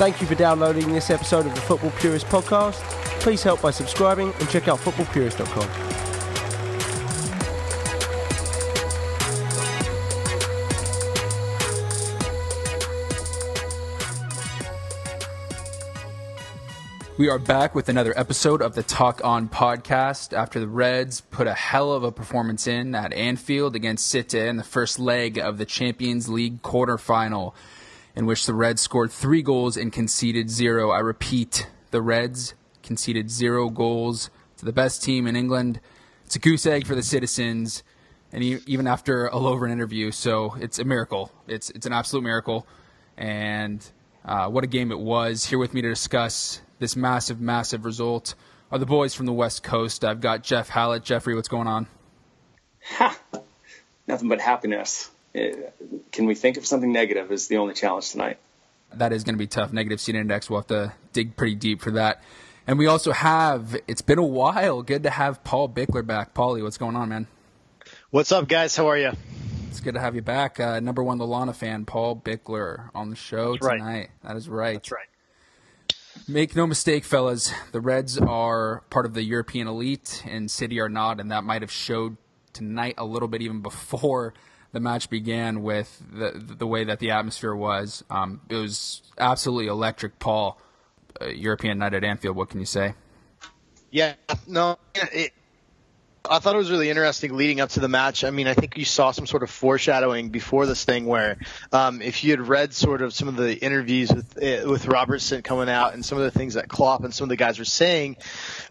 Thank you for downloading this episode of the Football Purist podcast. Please help by subscribing and check out footballpurist.com. We are back with another episode of the Talk On podcast after the Reds put a hell of a performance in at Anfield against City in the first leg of the Champions League quarterfinal, in which the Reds scored three goals and conceded zero. I repeat, the Reds conceded zero goals to the best team in England. It's a goose egg for the citizens, and even after a Lovren interview, so it's a miracle. It's it's an absolute miracle, and uh, what a game it was. Here with me to discuss this massive, massive result are the boys from the West Coast. I've got Jeff Hallett. Jeffrey, what's going on? Ha! Nothing but happiness. Uh, can we think of something negative? Is the only challenge tonight. That is going to be tough. Negative seed index. We'll have to dig pretty deep for that. And we also have. It's been a while. Good to have Paul Bickler back. Paulie, what's going on, man? What's up, guys? How are you? It's good to have you back. Uh, number one Lallana fan, Paul Bickler, on the show That's right. tonight. That is right. That's right. Make no mistake, fellas, the Reds are part of the European elite, and City are not, and that might have showed tonight a little bit even before the match began with the the way that the atmosphere was. Um, it was absolutely electric. Paul, uh, European night at Anfield. What can you say? Yeah, no, it, I thought it was really interesting leading up to the match. I mean, I think you saw some sort of foreshadowing before this thing where, um, if you had read sort of some of the interviews with uh, with Robertson coming out and some of the things that Klopp and some of the guys were saying,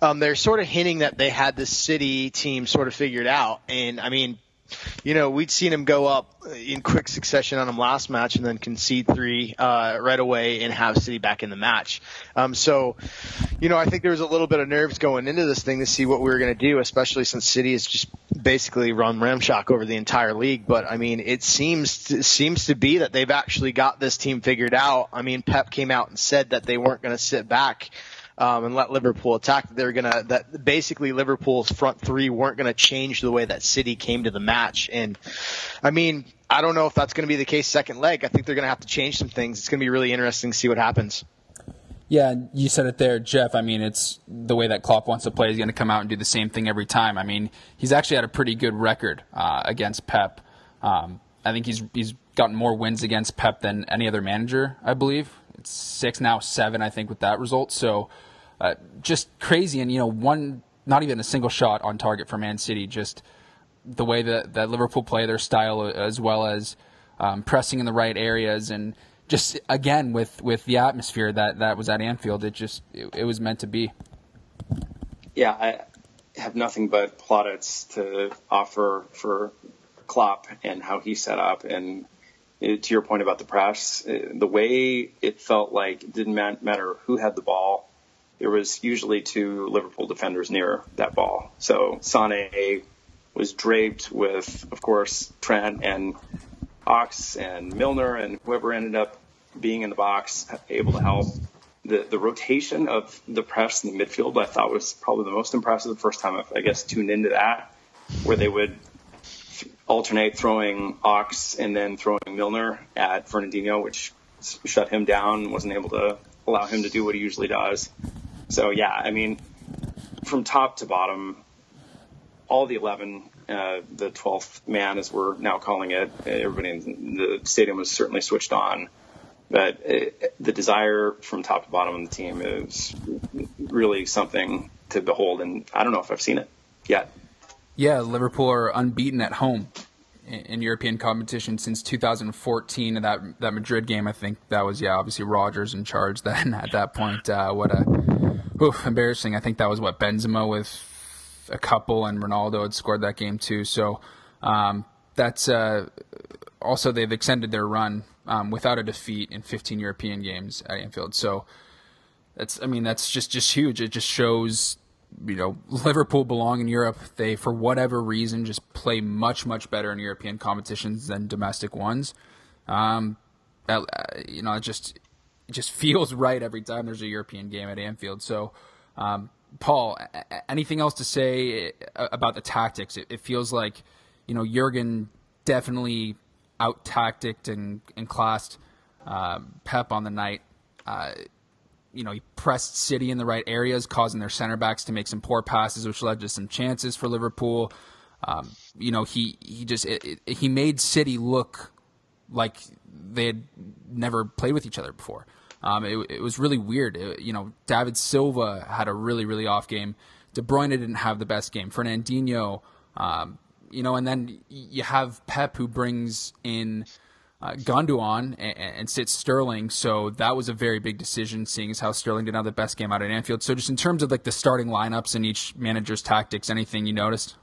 um, they're sort of hinting that they had this City team sort of figured out. And I mean, you know, we'd seen him go up in quick succession on him last match and then concede three uh, right away and have City back in the match. Um, so, you know, I think there was a little bit of nerves going into this thing to see what we were going to do, especially since City has just basically run Ramshock over the entire league. But I mean, it seems to, seems to be that they've actually got this team figured out. I mean, Pep came out and said that they weren't going to sit back um, and let Liverpool attack. They're gonna that basically Liverpool's front three weren't gonna change the way that City came to the match. And I mean, I don't know if that's gonna be the case second leg. I think they're gonna have to change some things. It's gonna be really interesting to see what happens. Yeah, you said it there, Jeff. I mean, it's the way that Klopp wants to play. He's going to come out and do the same thing every time. I mean, he's actually had a pretty good record uh, against Pep. Um, I think he's he's gotten more wins against Pep than any other manager, I believe. It's six now, seven, I think, with that result. So uh, just crazy. And, you know, one, not even a single shot on target for Man City, just the way that, that Liverpool play their style as well as um, pressing in the right areas and just again with, with the atmosphere that, that was at Anfield, it just it, it was meant to be. Yeah, I have nothing but plaudits to offer for Klopp and how he set up. And uh, to your point about the press, uh, the way it felt like it didn't matter who had the ball there was usually two Liverpool defenders near that ball. So Sane was draped with, of course, Trent and Ox and Milner and whoever ended up being in the box, able to help. The, the rotation of the press in the midfield, I thought was probably the most impressive. The first time I've, I guess, tuned into that, where they would alternate throwing Ox and then throwing Milner at Fernandinho, which shut him down, wasn't able to allow him to do what he usually does. So yeah, I mean, from top to bottom, all the 11, uh, the 12th man, as we're now calling it, everybody in the stadium was certainly switched on. But it, uh, the desire from top to bottom of the team is really something to behold, and I don't know if I've seen it yet. Yeah, Liverpool are unbeaten at home in European competition since 2014. That that Madrid game, I think that was yeah, obviously Rodgers in charge then at that point. Uh, what a oof, embarrassing. I think that was what Benzema with a couple, and Ronaldo had scored that game too. So um, that's uh, also they've extended their run um, without a defeat in 15 European games at Anfield. So that's I mean that's just just huge. It just shows you know Liverpool belong in Europe. They for whatever reason just play much much better in European competitions than domestic ones. Um, that, uh, you know, just just feels right every time there's a European game at Anfield. So, um, Paul, anything else to say uh, about the tactics? It, it feels like, you know, Jurgen definitely out tacticked and, and classed uh, Pep on the night. Uh, you know, he pressed City in the right areas, causing their center backs to make some poor passes, which led to some chances for Liverpool. Um, you know, he he just it, it, he made City look like they had never played with each other before. Um, it, it, was really weird. It, you know, David Silva had a really really off game. De Bruyne didn't have the best game. Fernandinho, um, you know, and then you have Pep who brings in uh, and, and sits Sterling. So that was a very big decision, seeing as how Sterling did not have the best game out at Anfield. So just in terms of like the starting lineups and each manager's tactics, anything you noticed?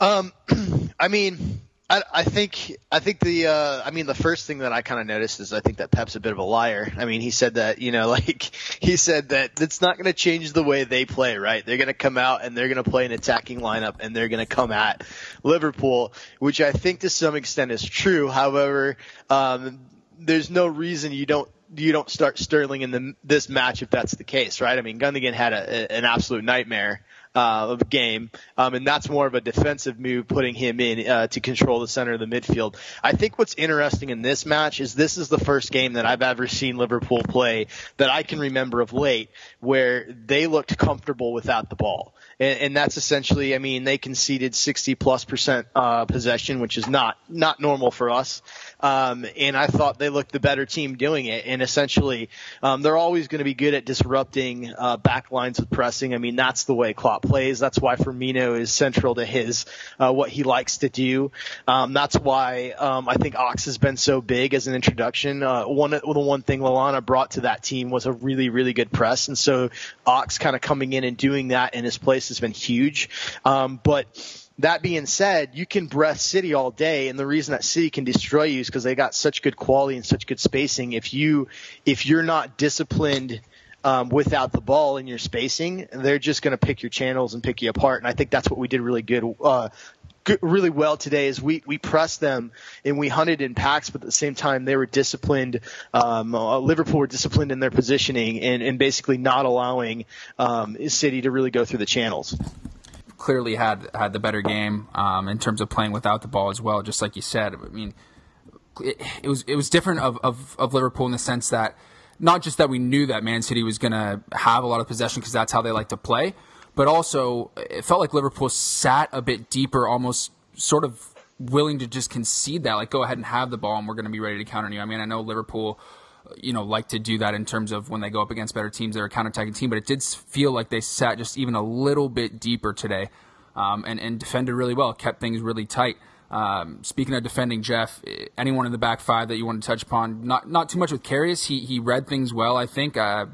Um, I mean, I, I think I think the uh, I mean the first thing that I kind of noticed is I think that Pep's a bit of a liar. I mean he said that you know like he said that it's not going to change the way they play. Right? They're going to come out and they're going to play an attacking lineup and they're going to come at Liverpool, which I think to some extent is true. However, um, there's no reason you don't you don't start Sterling in the, this match if that's the case, right? I mean, Gundogan had a, an absolute nightmare uh, of game, um, and that's more of a defensive move, putting him in uh, to control the center of the midfield. I think what's interesting in this match is this is the first game that I've ever seen Liverpool play that I can remember of late where they looked comfortable without the ball and, and that's essentially, I mean, they conceded 60 plus percent uh, possession, which is not not normal for us. Um, and I thought they looked the better team doing it. And essentially, um, they're always going to be good at disrupting uh, back lines with pressing. I mean, that's the way Klopp plays. That's why Firmino is central to his uh, what he likes to do. Um, that's why um, I think Ox has been so big as an introduction. Uh, one the one thing Lallana brought to that team was a really really good press, and so Ox kind of coming in and doing that in his place has been huge. Um, but that being said, you can breath City all day, and the reason that City can destroy you is because they got such good quality and such good spacing. If you if you're not disciplined um, without the ball in your spacing, they're just going to pick your channels and pick you apart. And I think that's what we did really good. Uh, really well today is we we pressed them and we hunted in packs, but at the same time they were disciplined. Um, uh, Liverpool were disciplined in their positioning and, and basically not allowing um, City to really go through the channels clearly had had the better game um, in terms of playing without the ball as well. Just like you said, I mean, it, it, was it was different of, of, of Liverpool in the sense that not just that we knew that Man City was going to have a lot of possession because that's how they like to play, but also it felt like Liverpool sat a bit deeper, almost sort of willing to just concede that, like go ahead and have the ball, and we're going to be ready to counter you. I mean, I know Liverpool you know, like to do that in terms of when they go up against better teams, they're a counterattacking team. But it did feel like they sat just even a little bit deeper today, um, and and defended really well, kept things really tight. Um, speaking of defending, Jeff, anyone in the back five that you want to touch upon? Not not too much with Karius. He he read things well, I think. Uh,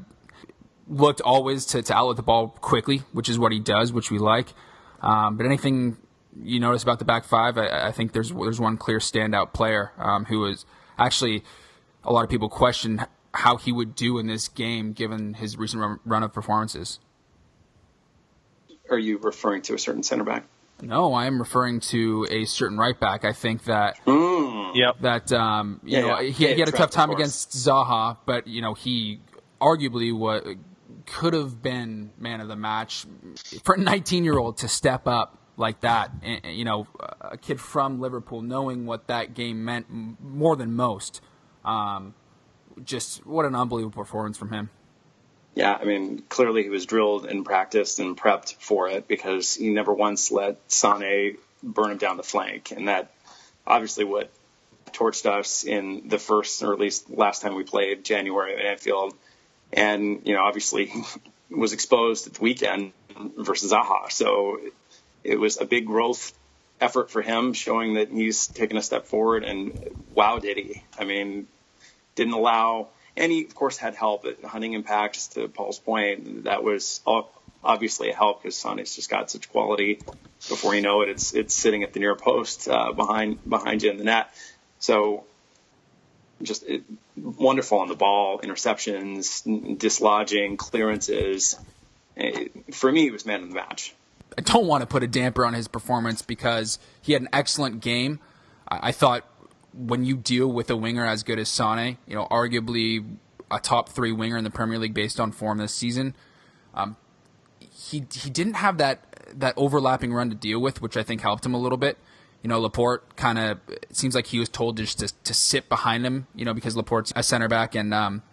looked always to, to outlet the ball quickly, which is what he does, which we like. Um, but anything you notice about the back five? I, I, think there's there's one clear standout player um, who is actually a lot of people question how he would do in this game given his recent run of performances. Are you referring to a certain center back? No, I am referring to a certain right back. I think that mm. yep. that um, you yeah, know yeah. He, he, had a tough time against Zaha, but you know he arguably what could have been man of the match for a 19 year old to step up like that. You know, a kid from Liverpool knowing what that game meant more than most. Um, just what an unbelievable performance from him. Yeah, I mean, clearly he was drilled and practiced and prepped for it because he never once let Sane burn him down the flank, and that obviously what torched us in the first or at least last time we played January at Anfield, and you know obviously was exposed at the weekend versus Zaha, so it was a big growth effort for him, showing that he's taken a step forward. And wow, did he! I mean, didn't allow, and he of course had help at hunting impact. Just to Paul's point, that was obviously a help because Sane's just got such quality. Before you know it, it's it's sitting at the near post uh, behind behind you in the net. So just it, wonderful on the ball, interceptions, dislodging, clearances. For me, he was man of the match. I don't want to put a damper on his performance because he had an excellent game. I, I thought when you deal with a winger as good as Sane, you know, arguably a top three winger in the Premier League based on form this season. Um, he he didn't have that that overlapping run to deal with, which I think helped him a little bit. You know, Laporte kind of seems like he was told just to, to sit behind him. You know, because Laporte's a center back, and um,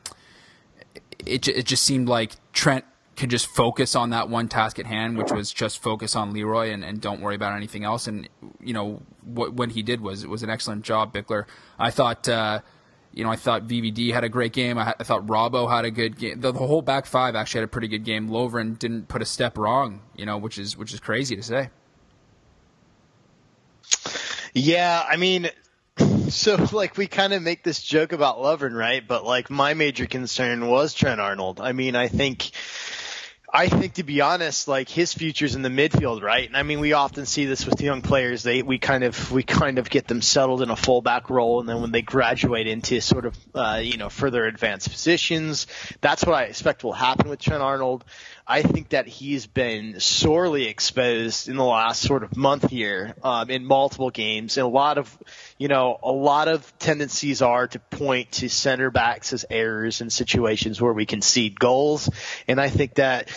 it it just seemed like Trent could just focus on that one task at hand, which was just focus on Leroy and, and don't worry about anything else. And you know what what he did was it was an excellent job, Bickler. I thought. Uh, you know, I thought VVD had a great game. I, I thought Robbo had a good game. The, the, whole back five actually had a pretty good game. Lovren didn't put a step wrong, you know, which is which is crazy to say. Yeah, I mean, so like we kind of make this joke about Lovren, right? But like my major concern was Trent Arnold. I mean, I think I think to be honest, like his future's in the midfield, right? And I mean, we often see this with young players. They we kind of we kind of get them settled in a fullback role, and then when they graduate into sort of uh, you know further advanced positions, that's what I expect will happen with Trent Arnold. I think that he's been sorely exposed in the last sort of month here um, in multiple games, and a lot of you know, a lot of tendencies are to point to center backs as errors in situations where we concede goals. And I think that,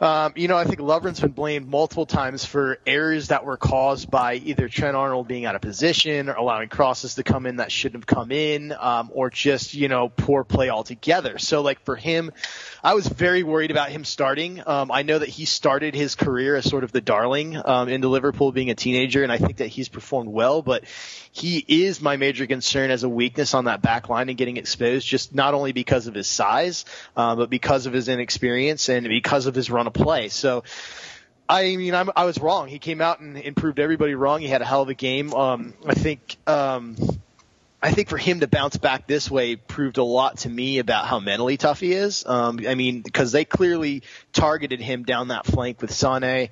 um, you know, I think Lovren's been blamed multiple times for errors that were caused by either Trent Arnold being out of position or allowing crosses to come in that shouldn't have come in, um, or just, you know, poor play altogether. So like for him, I was very worried about him starting. Um, I know that he started his career as sort of the darling um, into Liverpool being a teenager, and I think that he's performed well, but he is my major concern as a weakness on that back line and getting exposed, just not only because of his size, uh, but because of his inexperience and because of his run of play. So, I mean, I'm, i was wrong. He came out and, and, proved everybody wrong. He had a hell of a game. Um, I think, um, I think for him to bounce back this way proved a lot to me about how mentally tough he is. Um, I mean, because they clearly targeted him down that flank with Sane.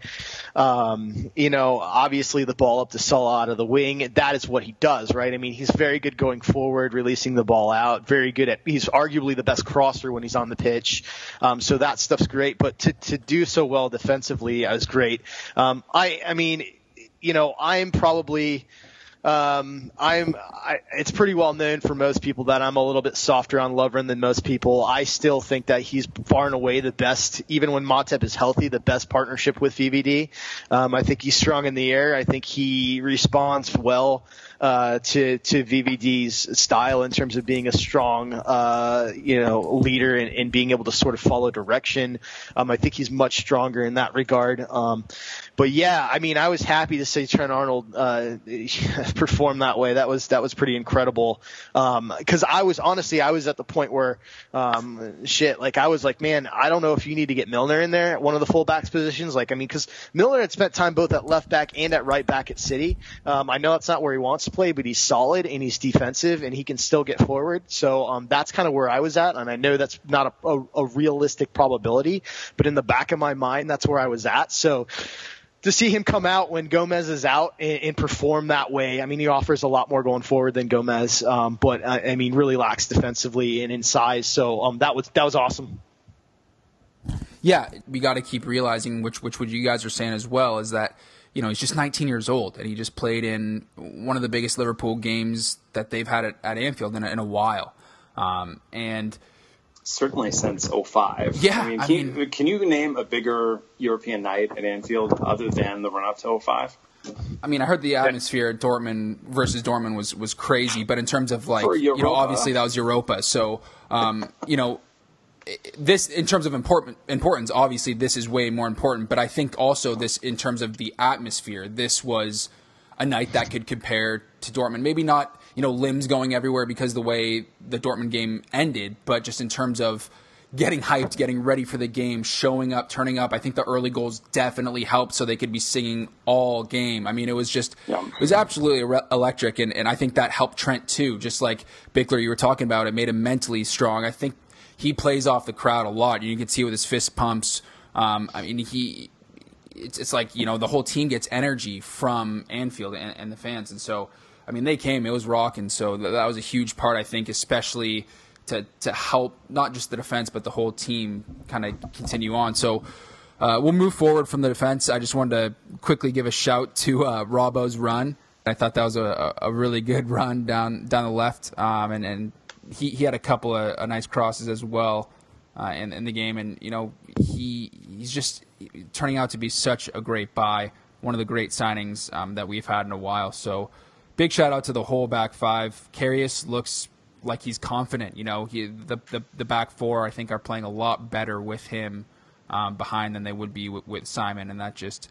Um, you know, obviously the ball up to Salah out of the wing. That is what he does, right? I mean, he's very good going forward, releasing the ball out. Very good at. He's arguably the best crosser when he's on the pitch. Um, so that stuff's great. But to to do so well defensively is great. Um, I I mean, you know, I'm probably um, I'm, I, it's pretty well known for most people that I'm a little bit softer on Lovren than most people. I still think that he's far and away the best, even when Matip is healthy, the best partnership with VVD. Um, I think he's strong in the air. I think he responds well uh, to to VVD's style in terms of being a strong, uh, you know, leader and, and, being able to sort of follow direction. Um, I think he's much stronger in that regard. But yeah, I mean, I was happy to see Trent Arnold uh, perform that way. That was that was pretty incredible. Because um, I was honestly, I was at the point where, um, shit, like I was like, man, I don't know if you need to get Milner in there at one of the fullbacks positions. Like, I mean, because Milner had spent time both at left back and at right back at City. Um, I know that's not where he wants to play, but he's solid and he's defensive and he can still get forward. So um, that's kind of where I was at, and I know that's not a, a, a realistic probability, but in the back of my mind, that's where I was at. So to see him come out when Gomez is out and, and, perform that way. I mean, he offers a lot more going forward than Gomez, um, but uh, I mean, really lacks defensively and in size. So um, that was that was awesome. Yeah, we got to keep realizing which which what you guys are saying as well is that you know he's just 19 years old and he just played in one of the biggest Liverpool games that they've had at, at Anfield in a, in a while, um, and certainly since 05. Yeah. I mean, can, I mean, you, can you name a bigger European night at Anfield other than the run up to 05? I mean, I heard the atmosphere at Dortmund versus Dortmund was, was crazy, but in terms of like, you know, obviously that was Europa. So, um, you know, this in terms of important importance, obviously this is way more important. But I think also this in terms of the atmosphere, this was a night that could compare to Dortmund. Maybe not you know, limbs going everywhere because the way the Dortmund game ended, but just in terms of getting hyped, getting ready for the game, showing up, turning up. I think the early goals definitely helped so they could be singing all game. I mean, it was just, yeah. it was absolutely electric. And, and I think that helped Trent too. Just like Bickler, you were talking about, it made him mentally strong. I think he plays off the crowd a lot. You can see with his fist pumps. Um, I mean, he, it's, it's like, you know, the whole team gets energy from Anfield and, and the fans. And so, I mean, they came, it was rocking. So that was a huge part, I think, especially to, to help not just the defense, but the whole team kind of continue on. So uh, we'll move forward from the defense. I just wanted to quickly give a shout to uh, Robbo's run. I thought that was a, a really good run down down the left, um, and, and he he had a couple of nice crosses as well uh, in in the game, and you know he he's just turning out to be such a great buy, one of the great signings um, that we've had in a while. So big shout out to the whole back five. Karius looks like he's confident. You know, he the the, the back four I think are playing a lot better with him um, behind than they would be with, with Simon, and that just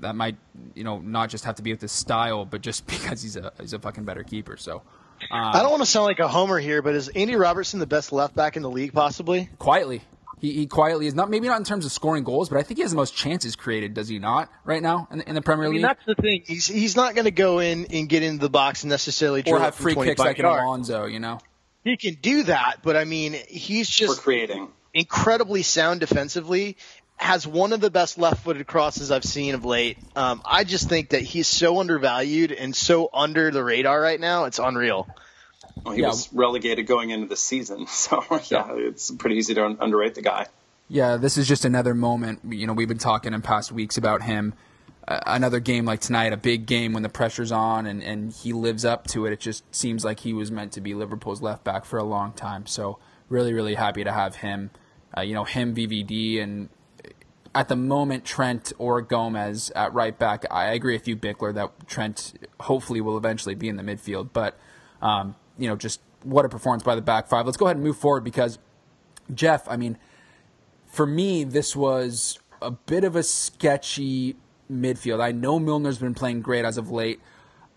that might you know not just have to be with his style, but just because he's a he's a fucking better keeper. So. Um, I don't want to sound like a homer here, but is Andy Robertson the best left back in the league, possibly? Quietly, he, he, quietly is not maybe not in terms of scoring goals, but I think he has the most chances created. Does he not right now in the, in the Premier League? I mean, that's the thing. He's he's not going to go in and get into the box and necessarily or have free kicks like an Alonso. You know, he can do that, but I mean, he's just For creating incredibly sound defensively. Has one of the best left-footed crosses I've seen of late. Um, I just think that he's so undervalued and so under the radar right now. It's unreal. Well, he yeah. was relegated going into the season, so yeah, it's pretty easy to underrate the guy. Yeah, this is just another moment. You know, we've been talking in past weeks about him. Uh, another game like tonight, a big game when the pressure's on and, and he lives up to it. It just seems like he was meant to be Liverpool's left back for a long time. So really, really happy to have him. Uh, you know, him, VVD, and at the moment, Trent or Gomez at right back. I agree with you, Bickler, that Trent hopefully will eventually be in the midfield. But um, you know, just what a performance by the back five. Let's go ahead and move forward because, Jeff, I mean, for me, this was a bit of a sketchy midfield. I know Milner's been playing great as of late.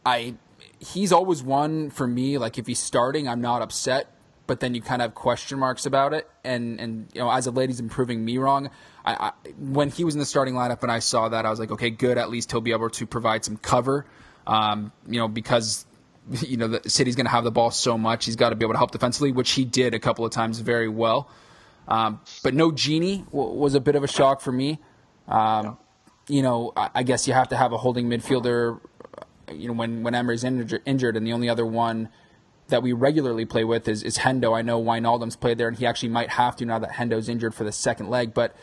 I he's always one for me. Like if he's starting, I'm not upset. But then you kind of have question marks about it, and and you know as of late he's improving me wrong. I, I when he was in the starting lineup and I saw that I was like, okay, good. At least he'll be able to provide some cover. Um, you know because you know, the City's going to have the ball so much. He's got to be able to help defensively, which he did a couple of times very well. Um, but no Gini w- was a bit of a shock for me. Um, you know, I, I, guess you have to have a holding midfielder. You know, when when Emre's injured, injured, and the only other one that we regularly play with is, is Hendo. I know Wijnaldum's played there, and he actually might have to now that Hendo's injured for the second leg. But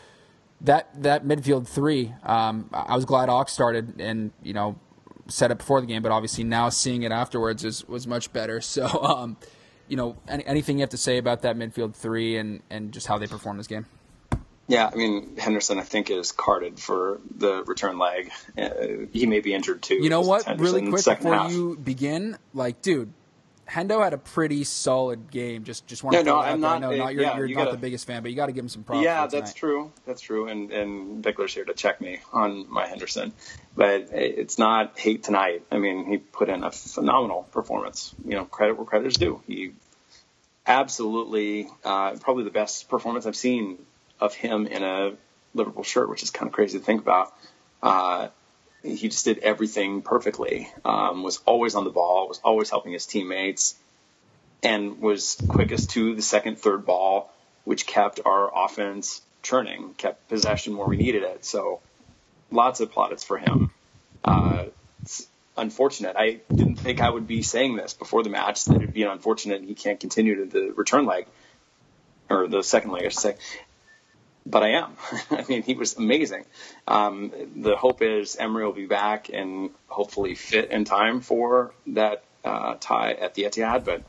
that that midfield three, um, I was glad Ox started, and you know said it before the game, but obviously now seeing it afterwards is, was much better. So, um, you know, any, anything you have to say about that midfield three and, and just how they performed this game? Yeah, I mean Henderson, I think is carded for the return leg. Uh, he may be injured too. You know what? Really quick before half. you begin, like, dude, Hendo had a pretty solid game. Just just want to no, no, I'm not. No, not you're, yeah, you're you not gotta, the biggest fan, but you got to give him some props. Yeah, that's true. That's true. And and Bickler's here to check me on my Henderson, but it's not hate tonight. I mean, he put in a phenomenal performance. You know, credit where credit is due. He absolutely uh, probably the best performance I've seen of him in a Liverpool shirt, which is kind of crazy to think about. Uh, he just did everything perfectly. Um, was always on the ball, was always helping his teammates, and was quickest to the second, third ball, which kept our offense churning, kept possession where we needed it. So lots of plaudits for him. Uh, it's unfortunate. I didn't think I would be saying this before the match that it'd be unfortunate he can't continue to the return leg or the second leg, I should say but I am. I mean, he was amazing. Um, the hope is Emre will be back and hopefully fit in time for that uh, tie at the Etihad. But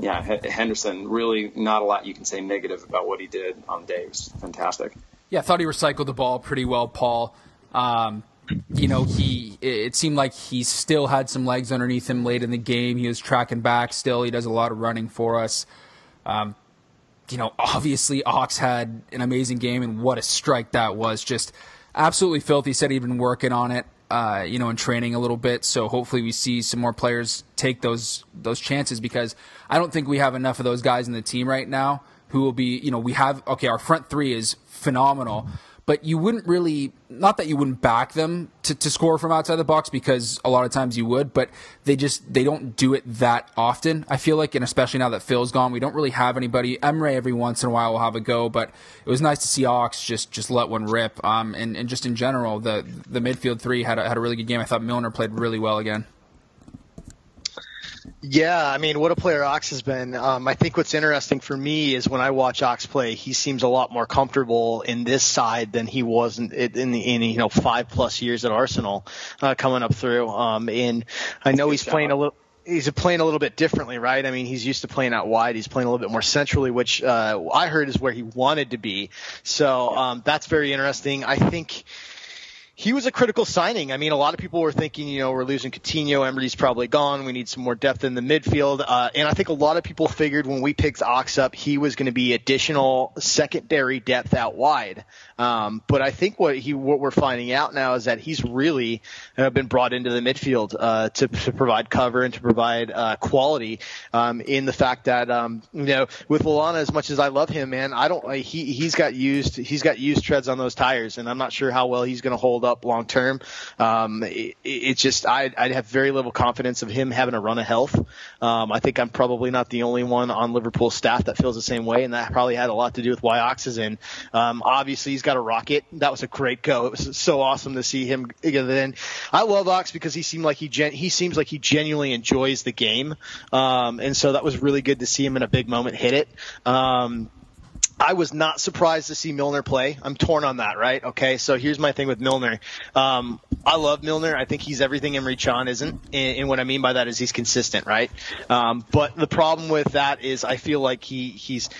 yeah, Henderson, really not a lot you can say negative about what he did on the day. It was fantastic. Yeah, I thought he recycled the ball pretty well, Paul. Um, you know, he it seemed like he still had some legs underneath him late in the game. He was tracking back still. He does a lot of running for us. Um, you know, obviously Ox had an amazing game, and what a strike that was! Just absolutely filthy. Said he'd been working on it, uh, you know, in training a little bit. So hopefully we see some more players take those those chances because I don't think we have enough of those guys in the team right now who will be, you know, we have okay, our front three is phenomenal but you wouldn't really not that you wouldn't back them to, to score from outside the box because a lot of times you would but they just they don't do it that often i feel like and especially now that phil's gone we don't really have anybody. Emre every once in a while will have a go but it was nice to see ox just just let one rip um and, and just in general the the midfield three had a, had a really good game. I thought milner played really well again yeah, I mean, what a player Ox has been. Um, I think what's interesting for me is when I watch Ox play, he seems a lot more comfortable in this side than he was in, in the in you know five plus years at Arsenal uh, coming up through. Um, and I know he's playing a little. he's playing a little bit differently, right? I mean, he's used to playing out wide. He's playing a little bit more centrally, which uh, I heard is where he wanted to be. So um, that's very interesting. I think he was a critical signing. I mean, a lot of people were thinking, you know, we're losing Coutinho, Emre's probably gone. We need some more depth in the midfield. Uh, and I think a lot of people figured when we picked Ox up, he was going to be additional secondary depth out wide. Um, but I think what he what we're finding out now is that he's really uh, been brought into the midfield uh, to, to provide cover and to provide uh, quality. Um, in the fact that um, you know with Lallana, as much as I love him, man, I don't. He he's got used he's got used treads on those tires, and I'm not sure how well he's going to hold up long term. Um, it, it's just I I'd have very little confidence of him having a run of health. Um, I think I'm probably not the only one on Liverpool staff that feels the same way, and that probably had a lot to do with why Ox is in. Um, obviously, he's got a rocket. That was a great go. It was so awesome to see him get in. I love Ox because he seemed like he gen- he seems like he genuinely enjoys the game, um, and so that was really good to see him in a big moment hit it. Um, I was not surprised to see Milner play. I'm torn on that, right? Okay, so here's my thing with Milner. Um, I love Milner. I think he's everything Emre Can isn't. And, and, what I mean by that is he's consistent, right? Um, but the problem with that is I feel like he he's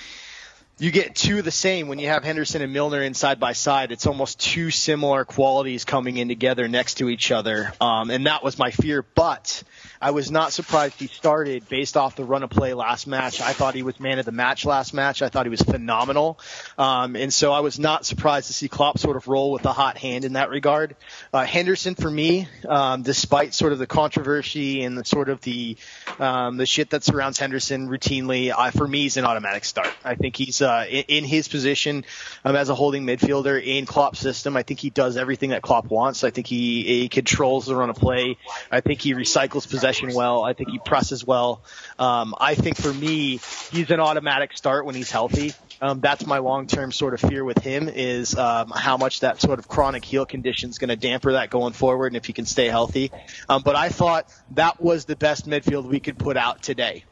you get two of the same when you have Henderson and Milner in side by side. It's almost two similar qualities coming in together next to each other, um, and that was my fear. But I was not surprised he started based off the run of play last match. I thought he was man of the match last match. I thought he was phenomenal. Um, and so I was not surprised to see Klopp sort of roll with a hot hand in that regard. Uh, Henderson for me, um, despite sort of the controversy and the sort of the, um, the shit that surrounds Henderson routinely, uh, for me, he's an automatic start. I think he's, uh, in, in his position, um, as a holding midfielder in Klopp's system. I think he does everything that Klopp wants. I think he, he controls the run of play. I think he recycles possession possession well. I think he presses well. Um, I think for me, he's an automatic start when he's healthy. Um, that's my long-term sort of fear with him is um, how much that sort of chronic heel condition is going to damper that going forward, and if he can stay healthy. Um, but I thought that was the best midfield we could put out today.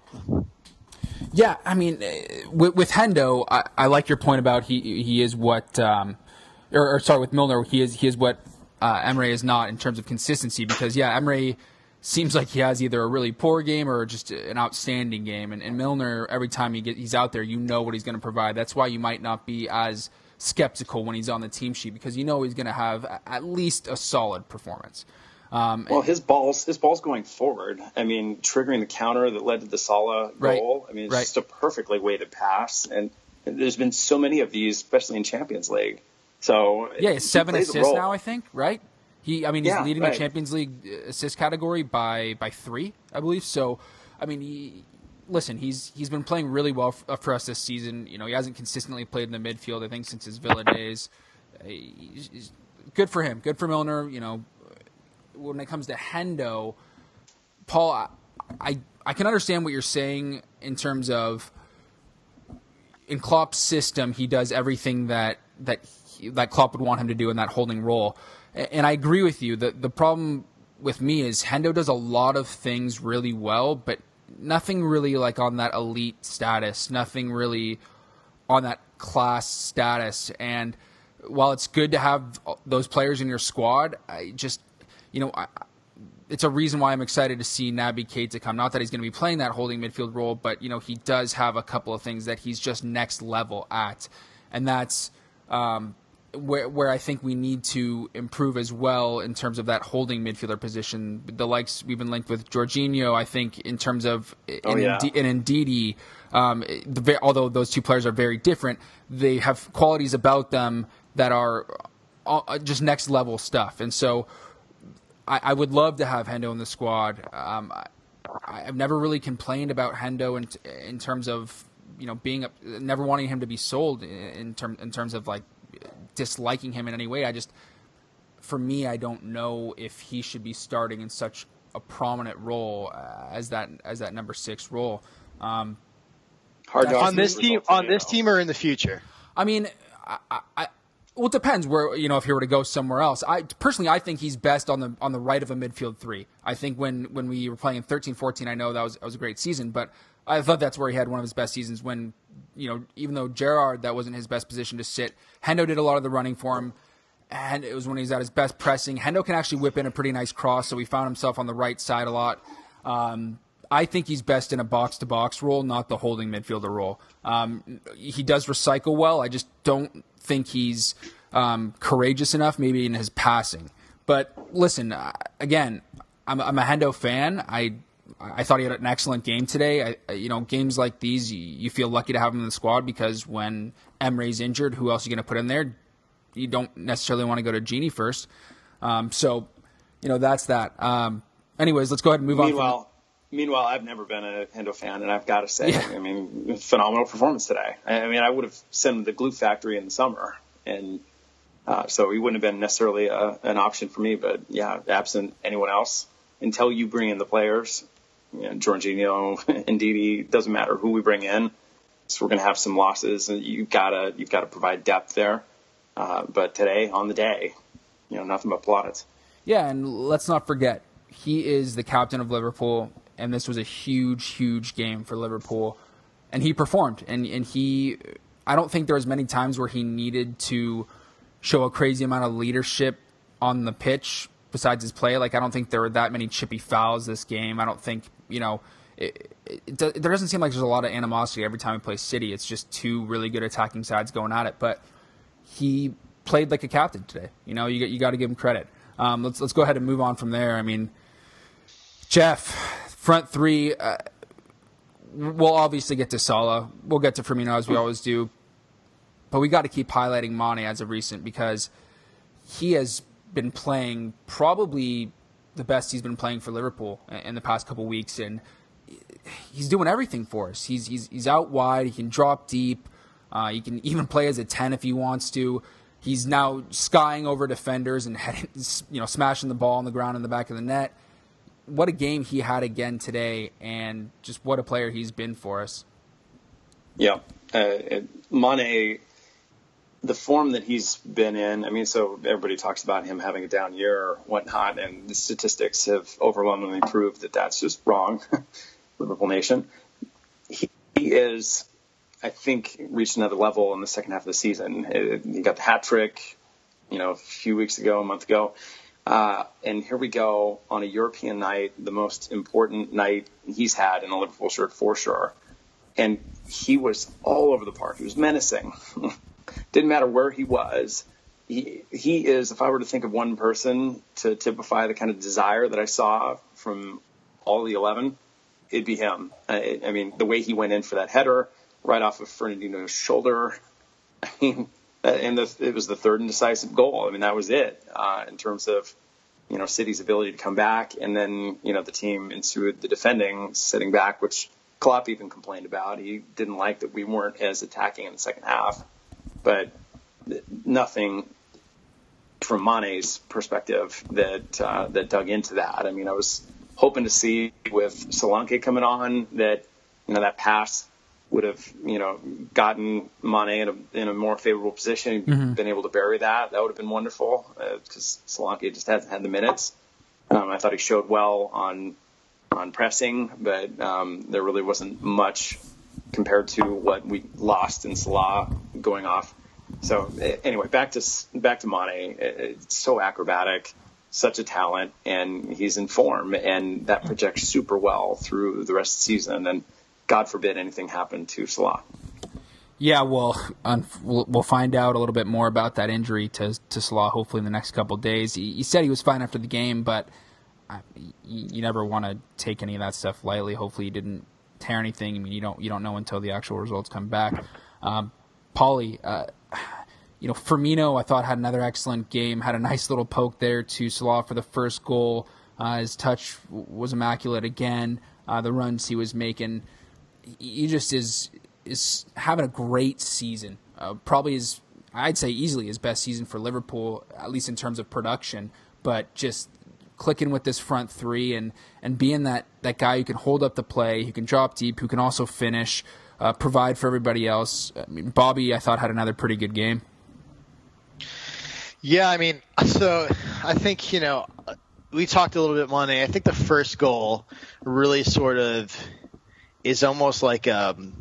Yeah, I mean, uh, with, with Hendo, I, I, like your point about he he is what, um, or, or, sorry, with Milner, he is he is what uh, Emre is not in terms of consistency because yeah, Emre seems like he has either a really poor game or just an outstanding game. And, and Milner, every time he get, he's out there, you know what he's going to provide. That's why you might not be as skeptical when he's on the team sheet because you know he's going to have at least a solid performance. Um, well, his balls, his balls going forward. I mean, triggering the counter that led to the Salah goal. I mean, it's right. just a perfectly weighted pass, and, and there's been so many of these, especially in Champions League. So yeah, seven assists now, I think. Right? He, I mean, he's yeah, leading right. the Champions League uh, assist category by by three, I believe. So, I mean, he, listen, he's he's been playing really well for, uh, for, us this season. You know, he hasn't consistently played in the midfield, I think, since his Villa days. Uh, he's, he's good for him. Good for Milner. You know, when it comes to Hendo, Paul, I, I, I can understand what you're saying in terms of in Klopp's system, he does everything that that he, that Klopp would want him to do in that holding role and I agree with you. The the problem with me is Hendo does a lot of things really well, but nothing really like on that elite status, nothing really on that class status. And while it's good to have uh, those players in your squad, I just, you know, I, it's a reason why I'm excited to see Naby Keita come. Not that he's going to be playing that holding midfield role, but you know he does have a couple of things that he's just next level at, and that's um, where where I think we need to improve as well in terms of that holding midfielder position. The likes we've been linked with Jorginho, I think, in terms of oh, in, yeah. Ndidi, um, the, although those two players are very different, they have qualities about them that are uh, just next level stuff. And so, I, I, would love to have Hendo in the squad. Um, I, have never really complained about Hendo in, in terms of you know being never wanting him to be sold in, in term in terms of like disliking him in any way. I just, for me, I don't know if he should be starting in such a prominent role uh, as that as that number six role. Um, Hard on this team, on this team, or in the future. I mean, I, I, well, it depends where you know if he were to go somewhere else. I personally, I think he's best on the on the right of a midfield three. I think when when we were playing in 13-14, I know that was that was a great season, but I thought that's where he had one of his best seasons when you know, even though Gerrard that wasn't his best position to sit, Hendo did a lot of the running for him, and it was when he was at his best pressing. Hendo can actually whip in a pretty nice cross, so he found himself on the right side a lot. Um, I think he's best in a box to box role, not the holding midfielder role. Um, he does recycle well. I just don't think he's um, courageous enough, maybe in his passing. But listen, uh, again, I'm, I'm a Hendo fan. I I thought he had an excellent game today. I, you know, games like these, you, feel lucky to have him in the squad because when Emre's injured, who else are you going to put in there? You don't necessarily want to go to Gini first. Um, so, you know, that's that. Um, anyways, let's go ahead and move meanwhile, on. I've never been a Hendo fan, and I've got to say, yeah. I mean, phenomenal performance today. I mean, I would have sent him to the glue factory in the summer, and uh, so he wouldn't have been necessarily a, an option for me. But yeah, absent anyone else, until you bring in the players, you know, Jorginho, Ndidi, doesn't matter who we bring in. So we're going to have some losses, and you gotta you've got to provide depth there. Uh, but today, on the day, you know, nothing but plaudits. Yeah, and let's not forget, he is the captain of Liverpool, and this was a huge, huge game for Liverpool, and he performed. And and he, I don't think there was many times where he needed to show a crazy amount of leadership on the pitch besides his play. Like I don't think there were that many chippy fouls this game. I don't think you know. It, it, it, there doesn't seem like there's a lot of animosity every time we play City. It's just two really good attacking sides going at it. But he played like a captain today. You know, you got you got to give him credit. Um, let's let's go ahead and move on from there. I mean, Jeff, front three. Uh, we'll obviously get to Salah. We'll get to Firmino as we always do. But we got to keep highlighting Mane as of recent because he has been playing probably the best he's been playing for Liverpool in the past couple weeks, and he's doing everything for us. He's he's he's out wide. He can drop deep. Uh, he can even play as a ten if he wants to. He's now skying over defenders and heading, you know, smashing the ball on the ground in the back of the net. What a game he had again today, and just what a player he's been for us. Yeah, uh, Mane the form that he's been in, I mean, so everybody talks about him having a down year or whatnot, and the statistics have overwhelmingly proved that that's just wrong. Liverpool Nation. He, he, is, I think, reached another level in the second half of the season. He got the hat trick, you know, a few weeks ago, a month ago. Uh, and here we go on a European night, the most important night he's had in a Liverpool shirt for sure. And he was all over the park. He was menacing. didn't matter where he was. He, he is, if I were to think of one person to typify the kind of desire that I saw from all the 11, it'd be him. I, I mean, the way he went in for that header right off of Fernandinho's shoulder. I mean, and the, it was the third and decisive goal. I mean, that was it uh, in terms of, you know, City's ability to come back. And then, you know, the team ensued the defending, sitting back, which Klopp even complained about. He didn't like that we weren't as attacking in the second half but nothing from Mane's perspective that uh, that dug into that. I mean, I was hoping to see with Solanke coming on that you know that pass would have you know gotten Mane in a, in a more favorable position, mm-hmm. been able to bury that. That would have been wonderful because uh, Solanke just hasn't had the minutes. Um, I thought he showed well on on pressing, but um, there really wasn't much compared to what we lost in Salah going off. So anyway, back to back to Mane. It's so acrobatic, such a talent, and he's in form, and that projects super well through the rest of the season. And God forbid anything happen to Salah. Yeah, well, we'll find out a little bit more about that injury to to Salah hopefully in the next couple days. He, he, said he was fine after the game, but you never want to take any of that stuff lightly. Hopefully, he didn't tear anything. I mean, you don't you don't know until the actual results come back. Um, uh, you know, Firmino, I thought had another excellent game. Had a nice little poke there to Salah for the first goal. Uh, his touch was immaculate again. Uh, the runs he was making, he just is is having a great season. Uh, probably is, I'd say, easily his best season for Liverpool, at least in terms of production. But just clicking with this front three and and being that that guy who can hold up the play, who can drop deep, who can also finish, uh, provide for everybody else. I mean, Bobby, I thought had another pretty good game. Yeah, I mean, so I think you know we talked a little bit Monday. I think the first goal really sort of is almost like um,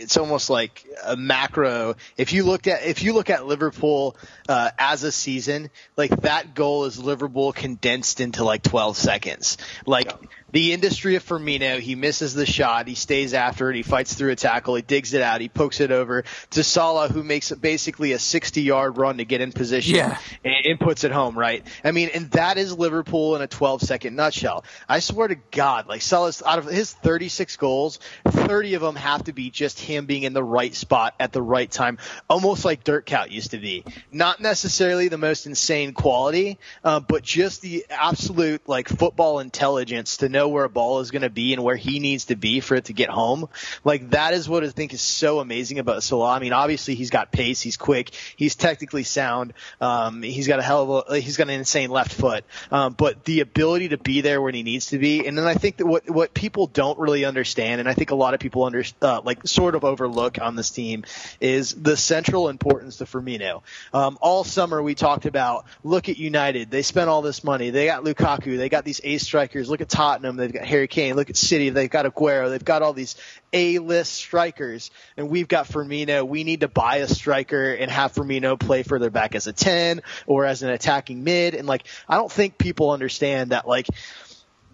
it's almost like a macro. If you looked at if you look at Liverpool uh, as a season, like that goal is Liverpool condensed into like 12 seconds. Like. Yeah the industry of Firmino. He misses the shot. He stays after it. He fights through a tackle. He digs it out. He pokes it over to Salah, who makes basically a 60 yard run to get in position yeah. and, and puts it home, right? I mean, and that is Liverpool in a 12 second nutshell. I swear to God, like Salah's out of his 36 goals, 30 of them have to be just him being in the right spot at the right time, almost like Dirk Kuyt used to be. Not necessarily the most insane quality, uh, but just the absolute like football intelligence to know know where a ball is going to be and where he needs to be for it to get home. Like that is what I think is so amazing about Salah. I mean, obviously he's got pace, he's quick, he's technically sound, um, he's got a hell of a, he's got an insane left foot, um, but the ability to be there when he needs to be. And then I think that what what people don't really understand, and I think a lot of people under uh, like sort of overlook on this team, is the central importance to Firmino. Um, all summer we talked about look at United, they spent all this money, they got Lukaku, they got these ace strikers. Look at Tottenham they've got Harry Kane. Look at City, they've got Aguero, they've got all these A-list strikers, and we've got Firmino. We need to buy a striker and have Firmino play further back as a 10 or as an attacking mid. And like, I don't think people understand that like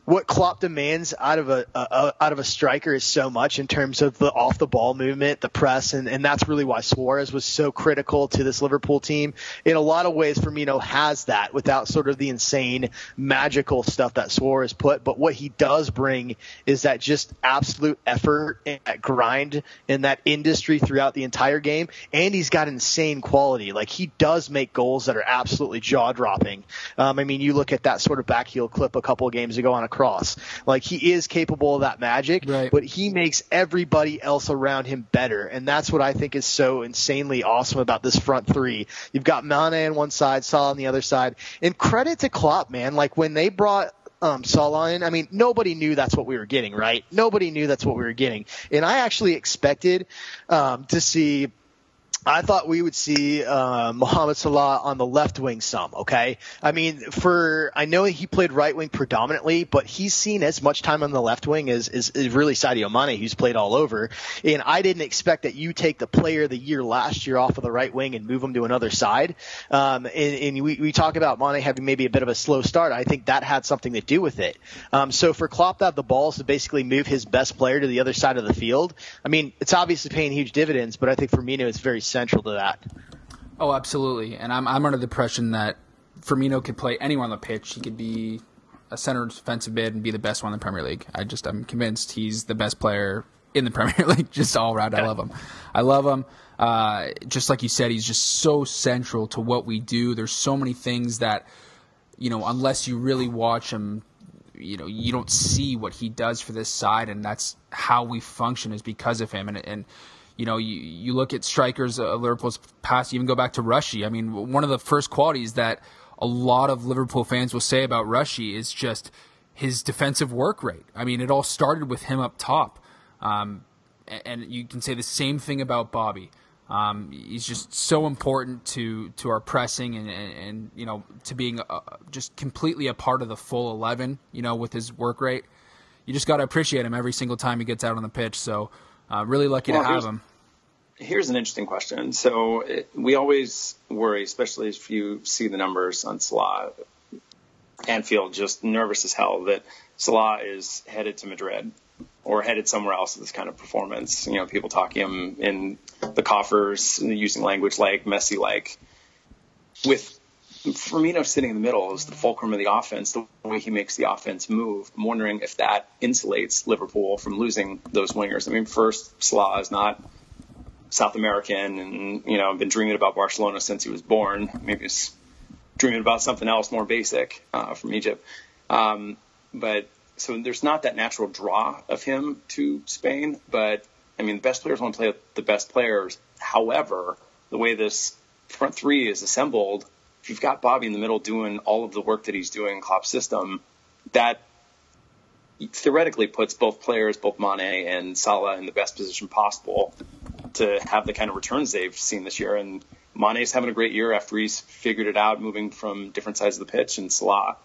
what Klopp demands out of a, a, out of a striker is so much in terms of the off the ball movement, the press, and, and that's really why Suarez was so critical to this Liverpool team. In a lot of ways, Firmino has that without sort of the insane magical stuff that Suarez put. But what he does bring is that just absolute effort and that grind in that industry throughout the entire game, and he's got insane quality. Like he does make goals that are absolutely jaw dropping. Um, I mean, you look at that sort of backheel clip a couple of games ago on a cross. Like he is capable of that magic, right. but he makes everybody else around him better. And that's what I think is so insanely awesome about this front three. You've got Mane on one side, Salah on the other side. And credit to Klopp, man. Like when they brought um, Salah in, I mean, nobody knew that's what we were getting, right? Nobody knew that's what we were getting. And I actually expected um, to see I thought we would see uh, Mohamed Salah on the left wing some. Okay, I mean, for I know he played right wing predominantly, but he's seen as much time on the left wing as is, really Sadio Mane, who's played all over. And I didn't expect that you take the player of the year last year off of the right wing and move him to another side. Um, and, and we, we talk about Mane having maybe a bit of a slow start. I think that had something to do with it. Um, so for Klopp to have the balls to basically move his best player to the other side of the field, I mean, it's obviously paying huge dividends, but I think for Firmino is very central to that. Oh, absolutely. And I'm I'm under the impression that Firmino could play anywhere on the pitch. He could be a center defensive mid and be the best one in the Premier League. I just I'm convinced he's the best player in the Premier League, just all around. I love him. I love him. Uh, just like you said, he's just so central to what we do. There's so many things that, you know, unless you really watch him, you know, you don't see what he does for this side, and that's how we function is because of him. And and you know, you, you look at strikers of Liverpool's past, you even go back to Rushy. I mean, one of the first qualities that a lot of Liverpool fans will say about Rushy is just his defensive work rate. I mean, it all started with him up top. Um, and you can say the same thing about Bobby. Um, he's just so important to, to our pressing and, and, and you know to being a, just completely a part of the full eleven. You know, with his work rate, you just got to appreciate him every single time he gets out on the pitch. So uh, really lucky well, to have him. Here's an interesting question. So it, we always worry, especially if you see the numbers on Salah, and feel just nervous as hell that Salah is headed to Madrid or headed somewhere else with this kind of performance. You know, people talking him in the coffers, using language like Messi, like with Firmino sitting in the middle is the fulcrum of the offense, the way he makes the offense move. I'm wondering if that insulates Liverpool from losing those wingers. I mean, first, Salah is not South American and, you know, I've been dreaming about Barcelona since he was born. Maybe he's dreaming about something else more basic uh, from Egypt. Um, but so there's not that natural draw of him to Spain. But, I mean, the best players want to play with the best players. However, the way this front three is assembled – if you've got Bobby in the middle doing all of the work that he's doing in Klopp's system, that theoretically puts both players, both Mane and Salah, in the best position possible to have the kind of returns they've seen this year. And Mane's having a great year after he's figured it out, moving from different sides of the pitch. And Salah,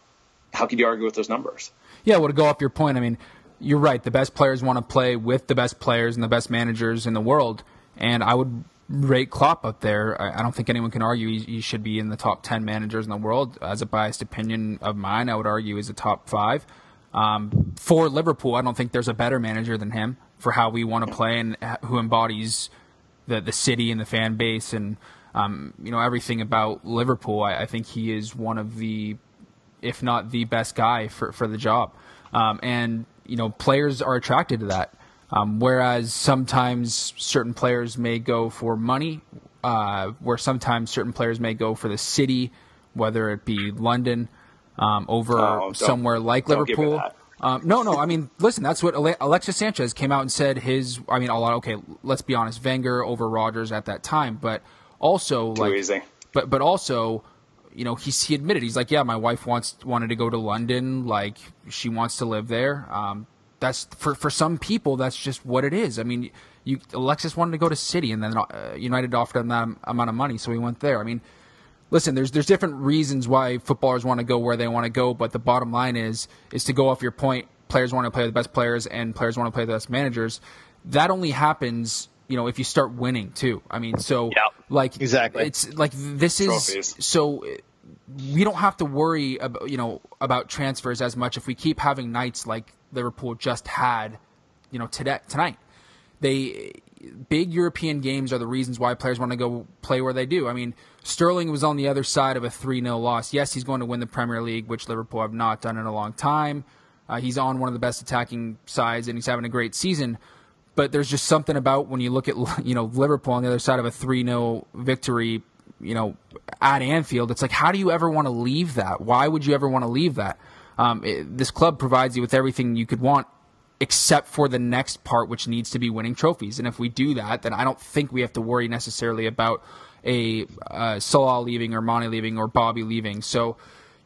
how could you argue with those numbers? Yeah, well, to go off your point, I mean, you're right. The best players want to play with the best players and the best managers in the world, and I would rate Klopp up there. I, I don't think anyone can argue he, he, should be in the top ten managers in the world. As a biased opinion of mine, I would argue he's a top five. Um, for Liverpool, I don't think there's a better manager than him for how we want to play and who embodies the the city and the fan base and um, you know everything about Liverpool. I, I, think he is one of the, if not the best guy for for the job. Um, and you know players are attracted to that. Um, whereas sometimes certain players may go for money, uh, where sometimes certain players may go for the city, whether it be London um, over oh, somewhere like Liverpool. Um, no, no. I mean, listen. That's what Alexis Sanchez came out and said. His, I mean, a lot. Okay, let's be honest. Wenger over Rodgers at that time, but also Too like, easy. but but also, you know, he he admitted he's like, yeah, my wife wants wanted to go to London. Like, she wants to live there. Um, that's for for some people, that's just what it is. I mean, you Alexis wanted to go to City, and then uh, United offered him that amount of money, so he went there. I mean listen, there's there's different reasons why footballers want to go where they want to go, but the bottom line is is to go off your point. Players want to play the best players, and players want to play the best managers. That only happens, you know, if you start winning too. I mean, so like exactly, it's like this is Trophies. so we don't have to worry about you know about transfers as much if we keep having nights like Liverpool just had, you know, today tonight. They big European games are the reasons why players want to go play where they do. I mean, Sterling was on the other side of a 3 0 loss. Yes, he's going to win the Premier League, which Liverpool have not done in a long time. Uh, he's on one of the best attacking sides, and he's having a great season. But there's just something about when you look at you know Liverpool on the other side of a 3 0 victory, you know, at Anfield. It's like, how do you ever want to leave that? Why would you ever want to leave that? Um, it, this club provides you with everything you could want except for the next part, which needs to be winning trophies. And if we do that, then I don't think we have to worry necessarily about a uh, Salah leaving or Mane leaving or Bobby leaving. So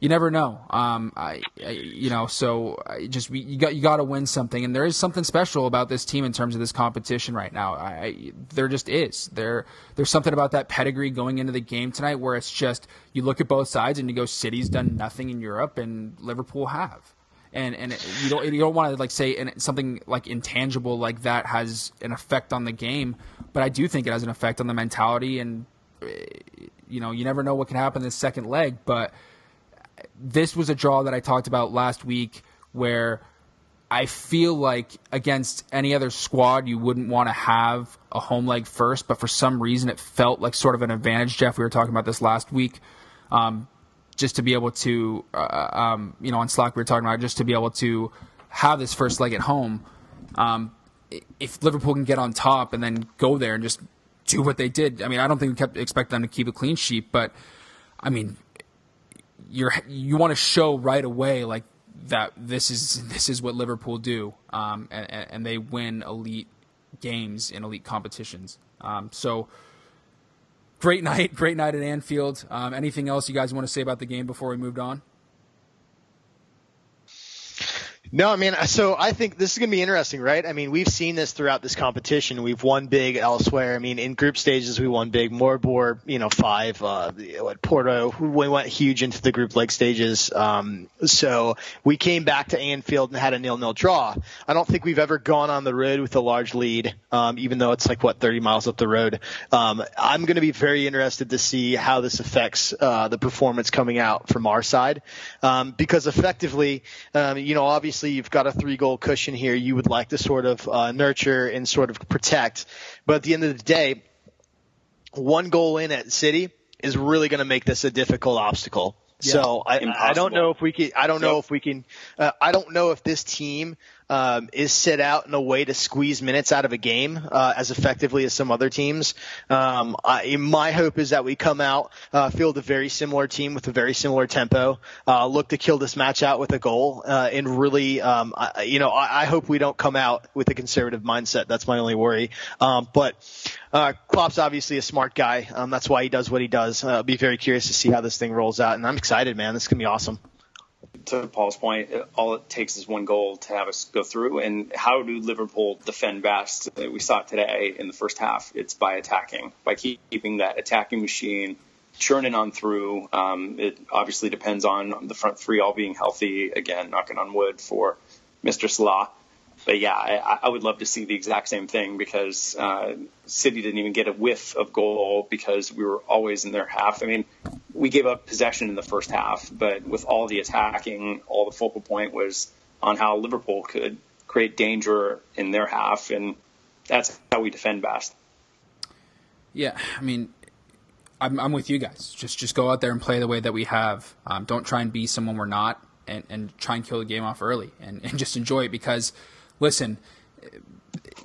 you never know. Um, I, I, you know, so I just you got you got to win something, and there is something special about this team in terms of this competition right now. I, there just is. There there's something about that pedigree going into the game tonight where it's just you look at both sides and you go, City's done nothing in Europe, and Liverpool have and and it, you don't you don't want to like say something like intangible like that has an effect on the game, but I do think it has an effect on the mentality and eh, you know you never know what can happen in the second leg, but this was a draw that I talked about last week where I feel like against any other squad you wouldn't want to have a home leg first, but for some reason it felt like sort of an advantage. Jeff, we were talking about this last week. Um, just to be able to, uh, um, you know, on Slack we were talking about just to be able to have this first leg at home. Um, if Liverpool can get on top and then go there and just do what they did, I mean, I don't think we kept expect them to keep a clean sheet, but I mean, you're you want to show right away like that this is this is what Liverpool do, um, and, and, they win elite games in elite competitions. Um, so great night, great night at Anfield. Um, anything else you guys want to say about the game before we moved on? No, I mean, so I think this is going to be interesting, right? I mean, we've seen this throughout this competition. We've won big elsewhere. I mean, in group stages, we won big. Maribor, you know, five. Uh, what Porto, we went huge into the group leg stages. Um, so we came back to Anfield and had a nil-nil draw. I don't think we've ever gone on the road with a large lead, um, even though it's like what 30 miles up the road. Um, I'm going to be very interested to see how this affects uh, the performance coming out from our side, um, because effectively, um, you know, obviously obviously you've got a three goal cushion here. You would like to sort of uh, nurture and sort of protect, but at the end of the day, one goal in at City is really going to make this a difficult obstacle. Yeah, so I, I don't know if we can. I don't know if we can. Uh, I don't know if this team um, is set out in a way to squeeze minutes out of a game uh, as effectively as some other teams. Um, I, my hope is that we come out, uh, field a very similar team with a very similar tempo, uh, look to kill this match out with a goal, uh, and really, um, I, you know, I, I, hope we don't come out with a conservative mindset. That's my only worry. Um, but uh, Klopp's obviously a smart guy. Um, that's why he does what he does. Uh, I'll be very curious to see how this thing rolls out, and I'm excited, man. This is gonna be awesome to Paul's point, all it takes is one goal to have us go through. And how do Liverpool defend best? We saw it today in the first half. It's by attacking, by keeping that attacking machine churning on through. Um, it obviously depends on the front three all being healthy. Again, knocking on wood for Mr. Salah. But yeah, I, I would love to see the exact same thing because uh, City didn't even get a whiff of goal because we were always in their half. I mean, we gave up possession in the first half, but with all the attacking, all the focal point was on how Liverpool could create danger in their half, and that's how we defend best. Yeah, I mean, I'm, I'm with you guys. Just just go out there and play the way that we have. Um, don't try and be someone we're not, and, and try and kill the game off early, and, and just enjoy it. Because, listen,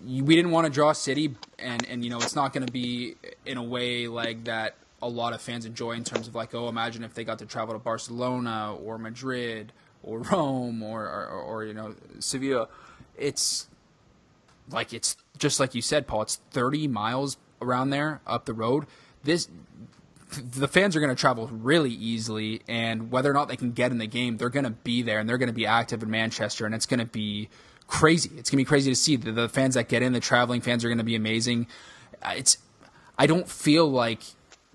we didn't want to draw City, and and you know it's not going to be in a way like that. A lot of fans enjoy in terms of like, oh, imagine if they got to travel to Barcelona or Madrid or Rome or, or, or you know Sevilla. It's like it's just like you said, Paul. It's 30 miles around there up the road. This the fans are going to travel really easily, and whether or not they can get in the game, they're going to be there and they're going to be active in Manchester, and it's going to be crazy. It's going to be crazy to see the, the fans that get in. The traveling fans are going to be amazing. Uh, it's I don't feel like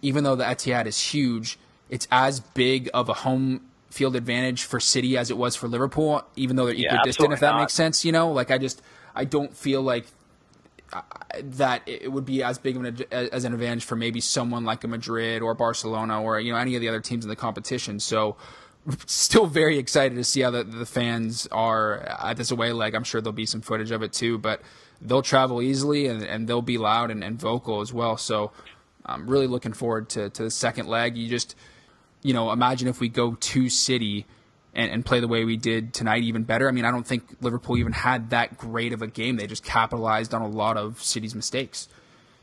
even though the Etihad is huge, it's as big of a home field advantage for City as it was for Liverpool, even though they're yeah, equidistant. If that not. makes sense, you know, like I just I don't feel like that it would be as big of an as an advantage for maybe someone like a Madrid or Barcelona or you know any of the other teams in the competition. So still very excited to see how the, the fans are at this away leg. I'm sure there'll be some footage of it too, but they'll travel easily and, and they'll be loud and, and vocal as well. So I'm really looking forward to, to the second leg. You just, you know, imagine if we go to City and, and play the way we did tonight even better. I mean, I don't think Liverpool even had that great of a game. They just capitalized on a lot of City's mistakes.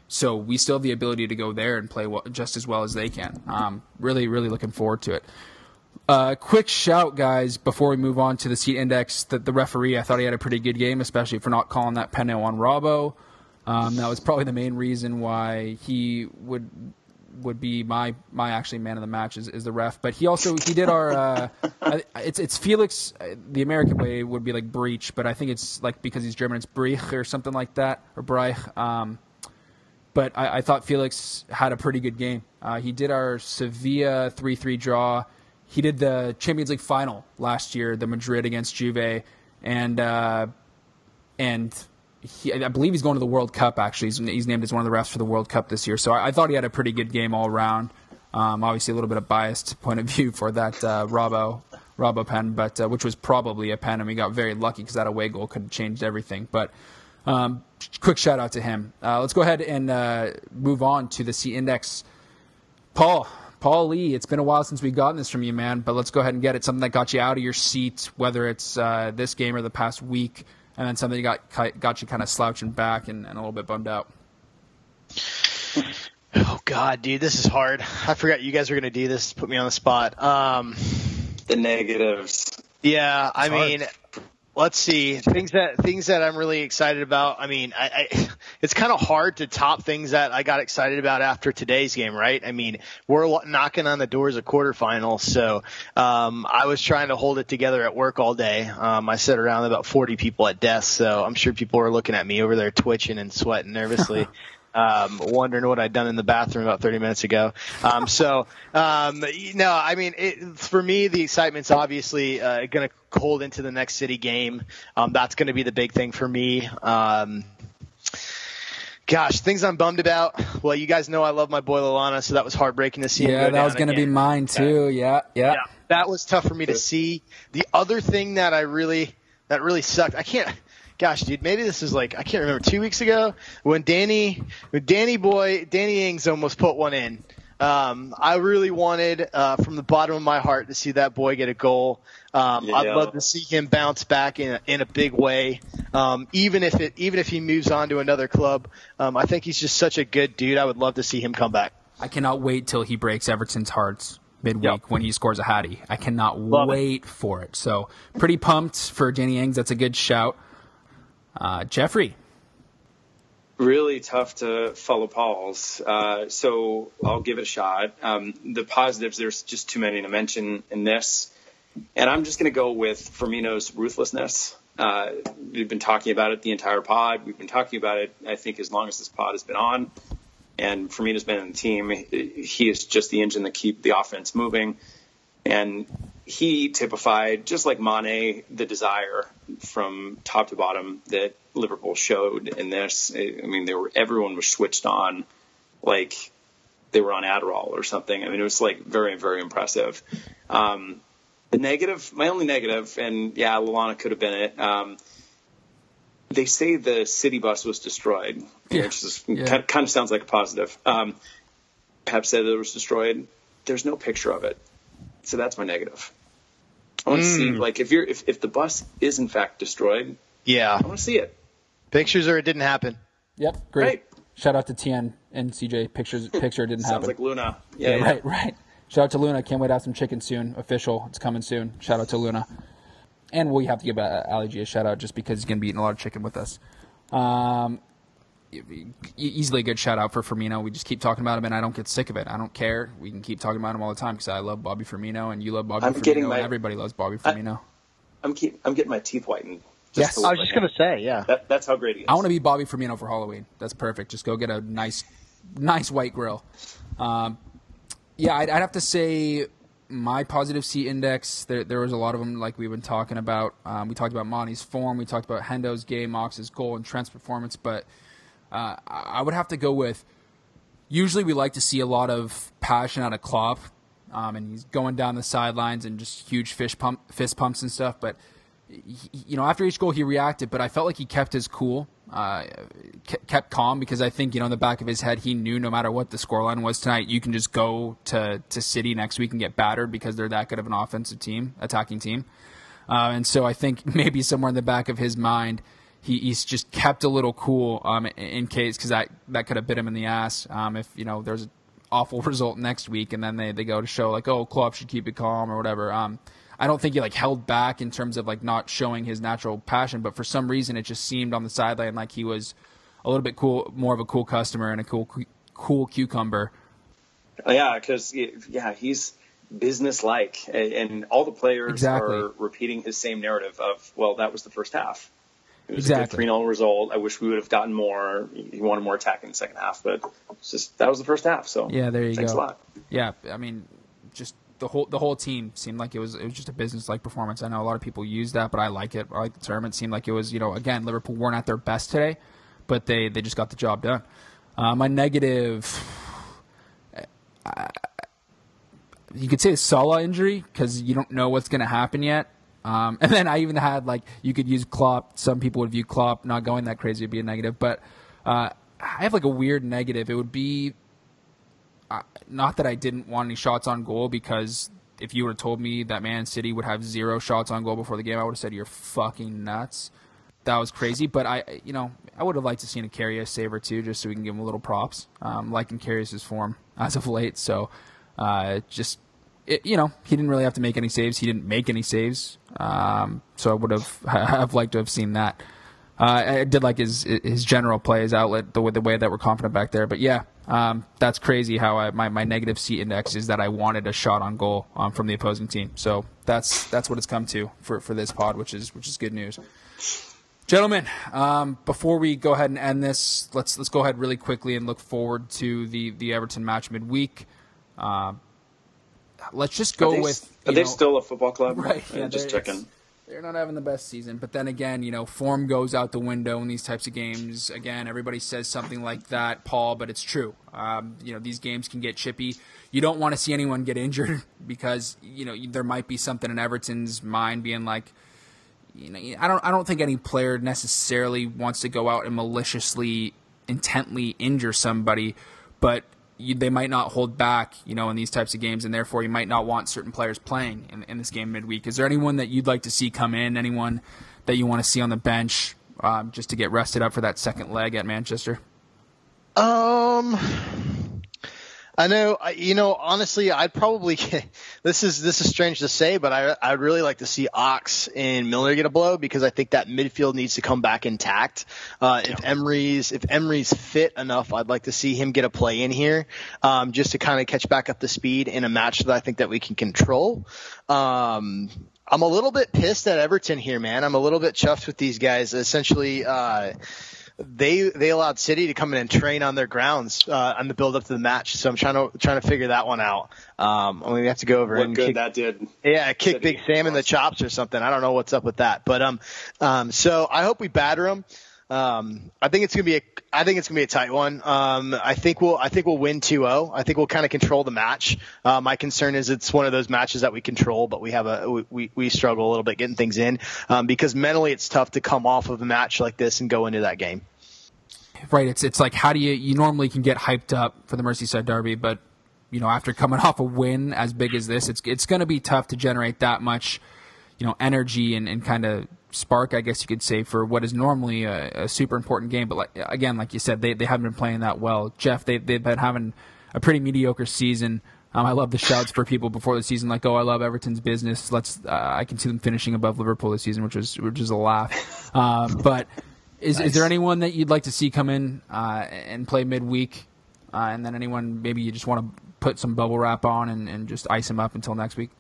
So we still have the ability to go there and play well, just as well as they can. Um, really, really looking forward to it. Uh, quick shout, guys, before we move on to the seat index. That the referee, I thought he had a pretty good game, especially for not calling that penalty on Robbo. Um, that was probably the main reason why he would would be my my actually man of the match is, is the ref. But he also he did our uh, it's it's Felix. The American way would be like breach, but I think it's like because he's German, it's Breich or something like that or Breich. Um, but I, I, thought Felix had a pretty good game. Uh, he did our Sevilla three three draw. He did the Champions League final last year, the Madrid against Juve, and uh, and he, I believe he's going to the World Cup. Actually, he's, he's, named as one of the refs for the World Cup this year. So I, I thought he had a pretty good game all around. Um, obviously, a little bit of biased point of view for that uh, Robbo pen, but uh, which was probably a pen, and we got very lucky because that away goal could have changed everything. But um, quick shout out to him. Uh, let's go ahead and uh, move on to the C index. Paul, Paul Lee, it's been a while since we've gotten this from you, man. But let's go ahead and get it. Something that got you out of your seat, whether it's uh, this game or the past week and then something that got got you kind of slouching back and, and a little bit bummed out? Oh God, dude, this is hard. I forgot you guys were gonna do this. Put me on the spot. Um, the negatives. Yeah, I mean, let's see things that things that I'm really excited about. I mean, I, I it's kind of hard to top things that I got excited about after today's game, right? I mean, we're knocking on the doors of quarterfinals, so um, I was trying to hold it together at work all day. Um, I sit around about 40 people at desks, so I'm sure people were looking at me over there twitching and sweating nervously. um, wondering what I'd done in the bathroom about 30 minutes ago. Um, so, um, no, I mean, it, for me, the excitement's obviously uh, going to hold into the next city game. Um, that's going to be the big thing for me. Um, gosh, things I'm bummed about. Well, you guys know I love my boy Lallana, so that was heartbreaking to see. Yeah, that was going to be mine too. Yeah, yeah, yeah. That was tough for me to see. The other thing that I really that really sucked. I can't gosh, dude, maybe this is like I can't remember two weeks ago when Danny, when Danny boy, Danny Ings almost put one in. Um, I really wanted, uh, from the bottom of my heart, to see that boy get a goal. Um, yeah. I'd love to see him bounce back in a, in a big way. Um, even if it, even if he moves on to another club, um, I think he's just such a good dude. I would love to see him come back. I cannot wait till he breaks Everton's hearts midweek yep. when he scores a hattie. I cannot love wait it. for it. So pretty pumped for Danny Ings. That's a good shout. Uh, Jeffrey. Really tough to follow Paul's. Uh, so I'll give it a shot. Um, the positives, there's just too many to mention in this. And I'm just going to go with Firmino's ruthlessness. Uh, we've been talking about it the entire pod. We've been talking about it, I think, as long as this pod has been on. And Firmino's been in the team. He is just the engine that keep the offense moving. And he typified, just like Mane, the desire from top to bottom that Liverpool showed in this. I mean, they were everyone was switched on, like they were on Adderall or something. I mean, it was like very, very impressive. Um, the negative, my only negative, and yeah, Lallana could have been it. Um, they say the city bus was destroyed, Yeah. which is, Yeah. kind, kind of sounds like a positive. Um, Pep said it was destroyed. There's no picture of it, so that's my negative. I want to see, like, if you're if, if the bus is in fact destroyed, Yeah. I want to see it. Pictures or it didn't happen. Yep, great. Right. Shout out to TN and CJ. Pictures picture didn't Sounds happen. Sounds like Luna. Yeah, yeah, yeah. right, right. Shout out to Luna. Can't wait to have some chicken soon. Official. It's coming soon. Shout out to Luna. And we have to give uh, Ali G a shout out just because he's going to be eating a lot of chicken with us. Um, easily a good shout out for Firmino. We just keep talking about him, and I don't get sick of it. I don't care. We can keep talking about him all the time because I love Bobby Firmino, and you love Bobby I'm Firmino, getting and my- everybody loves Bobby Firmino. I'm keep I'm getting my teeth whitened. Yes. I look was just gonna say, yeah. That, that's how great he is. I want to be Bobby Firmino for Halloween. That's perfect. Just go get a nice, nice white grill. Um, yeah, I'd, I'd have to say my positive C index. There, there was a lot of them, like we've been talking about. Um, we talked about Monty's form. We talked about Hendo's game, Ox's goal, and Trent's performance. But uh, I would have to go with. Usually, we like to see a lot of passion out of Klopp, um, and he's going down the sidelines and just huge fish pump, fist pumps and stuff. But you know, after each goal he reacted, but I felt like he kept his cool, uh, kept calm because I think you know in the back of his head he knew no matter what the scoreline was tonight, you can just go to to City next week and get battered because they're that good of an offensive team, attacking team, uh, and so I think maybe somewhere in the back of his mind. He, he's just kept a little cool um, in- case because that, that could have bit him in the ass um, if you know there's an awful result next week and then they, they go to show like oh Klopp should keep it calm or whatever. Um, I don't think he like held back in terms of like not showing his natural passion, but for some reason it just seemed on the sideline like he was a little bit cool, more of a cool customer and a cool cool cucumber. Yeah, because yeah, he's business like, and all the players Exactly. are repeating his same narrative of, well, that was the first half. It was Exactly. good three 0 result. I wish we would have gotten more. He wanted more attack in the second half, but it's just that was the first half. So Yeah, there you thanks go. a lot. Yeah, I mean, just the whole the whole team seemed like it was it was just a business like performance. I know a lot of people use that, but I like it. I like the term. It seemed like it was you know again Liverpool weren't at their best today, but they they just got the job done. Uh, my negative. uh, You could say the Salah injury because you don't know what's going to happen yet. Um, and then I even had like you could use Klopp. Some people would view Klopp not going that crazy would be a negative, but uh, I have like a weird negative. It would be not that I didn't want any shots on goal because if you would have told me that Man City would have zero shots on goal before the game, I would have said you're fucking nuts. That was crazy, but I, you know, I would have liked to seen a Karius save or two just so we can give him a little props. Um, liking Karius' form as of late, so uh, just it, you know, he didn't really have to make any saves. He didn't make any saves, um, so I would have have liked to have seen that. Uh, I did like his his general play, his outlet, the way, the way that we're confident back there. But yeah, um, that's crazy. How I, my my negative C index is that I wanted a shot on goal um, from the opposing team. So that's that's what it's come to for, for this pod, which is which is good news. Gentlemen, um, before we go ahead and end this, let's let's go ahead really quickly and look forward to the the Everton match midweek. Uh, let's just go are they, with are they still a football club? Right. Yeah, just they're- checking. They're not having the best season, but then again, you know, form goes out the window in these types of games. Again, everybody says something like that, Paul, but it's true. Um, you know, these games can get chippy. You don't want to see anyone get injured because you know there might be something in Everton's mind being like, you know, I don't, I don't think any player necessarily wants to go out and maliciously, intently injure somebody, but you, they might not hold back, you know, in these types of games, and therefore you might not want certain players playing in, in this game midweek. Is there anyone that you'd like to see come in? Anyone that you want to see on the bench um, just to get rested up for that second leg at Manchester? Um, I know. You know, honestly, I'd probably. This is this is strange to say, but I I'd really like to see Ox and Milner get a blow because I think that midfield needs to come back intact. Uh, if Emre's if Emre's fit enough, I'd like to see him get a play in here, um, just to kind of catch back up the speed in a match that I think that we can control. Um, I'm a little bit pissed at Everton here, man. I'm a little bit chuffed with these guys. Essentially, uh, they they allowed City to come in and train on their grounds uh, on the build up to the match. So I'm trying to trying to figure that one out. Um, I mean, we have to go over what and good kick, that did. yeah, kick City. Big Sam in the chops or something. I don't know what's up with that, but um, um, so I hope we batter them. Um, I think it's gonna be a, I think it's gonna be a tight one. Um, I think we'll, I think we'll win 2-0. I think we'll kind of control the match. Uh, my concern is it's one of those matches that we control, but we have a, we, we struggle a little bit getting things in, um, because mentally it's tough to come off of a match like this and go into that game. Right. It's it's like how do you you normally can get hyped up for the Merseyside Derby, but you know after coming off a win as big as this, it's it's going to be tough to generate that much, you know, energy and, and kind of spark, I guess you could say, for what is normally a, a super important game. But like again, like you said, they they haven't been playing that well. Jeff, they they've been having a pretty mediocre season. Um, I love the shouts for people before the season, like, "Oh, I love Everton's business." Let's. Uh, I can see them finishing above Liverpool this season, which is which is a laugh. Um, but is is there anyone that you'd like to see come in uh, and play midweek, uh, and then anyone maybe you just want to put some bubble wrap on and, and just ice them up until next week?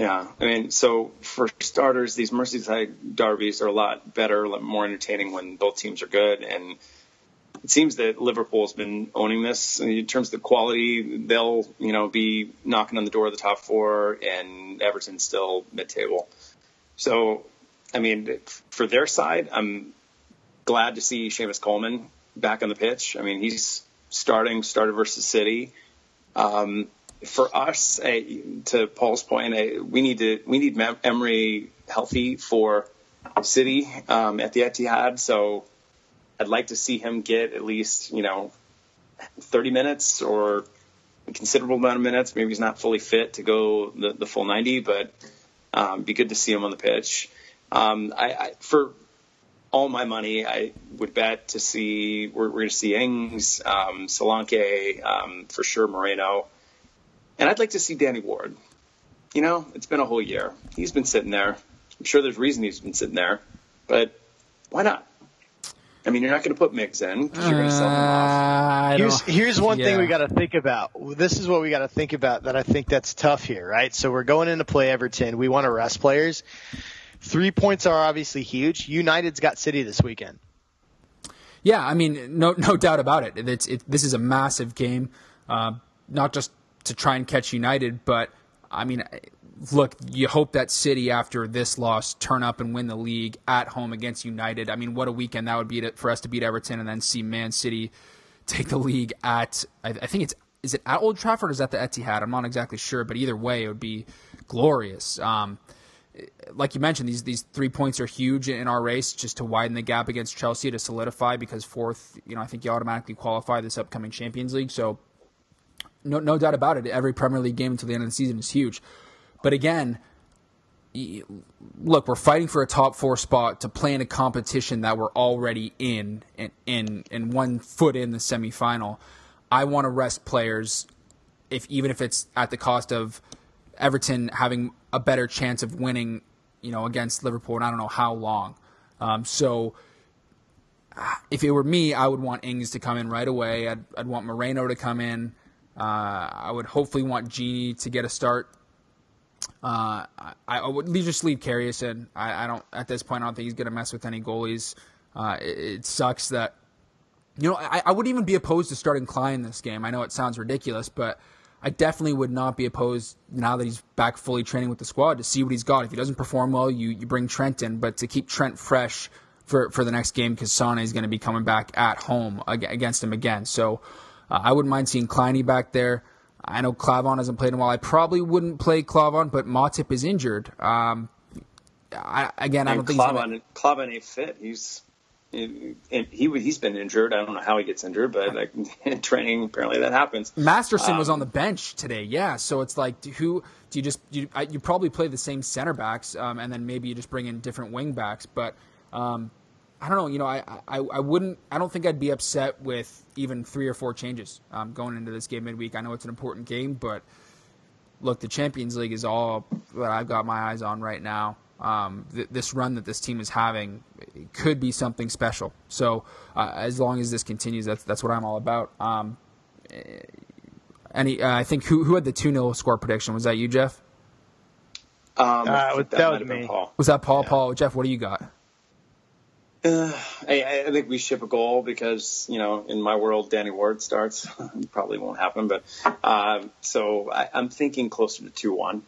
Yeah, I mean, so for starters, these Merseyside derbies are a lot better, more entertaining when both teams are good, and it seems that Liverpool's been owning this in terms of the quality. They'll, you know, be knocking on the door of the top four, and Everton's still mid-table. So, I mean, for their side, I'm glad to see Seamus Coleman back on the pitch. I mean, he's starting, started versus City. Um, for us, uh, to Paul's point, uh, we need to we need Mem- Emre healthy for City um, at the Etihad. So I'd like to see him get at least you know 30 minutes or a considerable amount of minutes. Maybe he's not fully fit to go the, the full 90, but um, be good to see him on the pitch. Um, I, I for all my money, I would bet to see we're, we're going to see Ings, um, Solanke, um, for sure Moreno. And I'd like to see Danny Ward. You know, it's been a whole year. He's been sitting there. I'm sure there's reason he's been sitting there, but why not? I mean, you're not going to put Miggs in because you're going to sell him off. I Here's here's one thing we got to think about. This is what we got to think about that I think that's tough here, right? So we're going into play Everton. We want to rest players. Three points are obviously huge. United's got City this weekend. Yeah, I mean, no, no doubt about it. It's it, this is a massive game, uh, not just to try and catch United, but I mean, look, you hope that City after this loss turn up and win the league at home against United. I mean, what a weekend that would be to, for us to beat Everton and then see Man City take the league at. I, I think it's is it at Old Trafford or is that the Etihad? I'm not exactly sure, but either way, it would be glorious. Um, like you mentioned, these these three points are huge in our race just to widen the gap against Chelsea to solidify because fourth, you know, I think you automatically qualify this upcoming Champions League. So no no doubt about it, every Premier League game until the end of the season is huge. But again, look, we're fighting for a top four spot to play in a competition that we're already in and in, in one foot in the semifinal. I want to rest players if even if it's at the cost of Everton having a better chance of winning, you know, against Liverpool, and I don't know how long. Um, so, if it were me, I would want Ings to come in right away. I'd, I'd want Moreno to come in. Uh, I would hopefully want Gini to get a start. Uh, I, I would just leave Karius in. I, I don't at this point. I don't think he's going to mess with any goalies. Uh, it, it sucks that you know, I, I wouldn't even be opposed to starting Klein this game. I know it sounds ridiculous, but I definitely would not be opposed now that he's back fully training with the squad to see what he's got. If he doesn't perform well, you, you bring Trent in, but to keep Trent fresh for, for the next game because Sane is going to be coming back at home against him again. So uh, I wouldn't mind seeing Kleiny back there. I know Klavan hasn't played in a while. I probably wouldn't play Klavan, but Matip is injured. Um, I, again, I don't And think Klavan, Klavan ain't fit. He's and he he's been injured. I don't know how he gets injured, but like in training, apparently that happens. Masterson was Um, on the bench today, yeah. So it's like, who do you just you, I- you probably play the same center backs, um, and then maybe you just bring in different wing backs. But um, I don't know. You know, I, I I wouldn't. I don't think I'd be upset with even three or four changes um, going into this game midweek. I know it's an important game, but look, the Champions League is all that I've got my eyes on right now. Um, th- this run that this team is having it could be something special. So uh, as long as this continues, that's that's what I'm all about. Um, any, uh, I think who who had the two 0 score prediction? Was that you, Jeff? Um, Uh, I think that was me. Paul. Was that Paul? Paul, Jeff, what do you got? Uh, I, I, think we ship a goal because you know in my world Danny Ward starts. Probably won't happen, but uh, so I, am thinking closer to two one.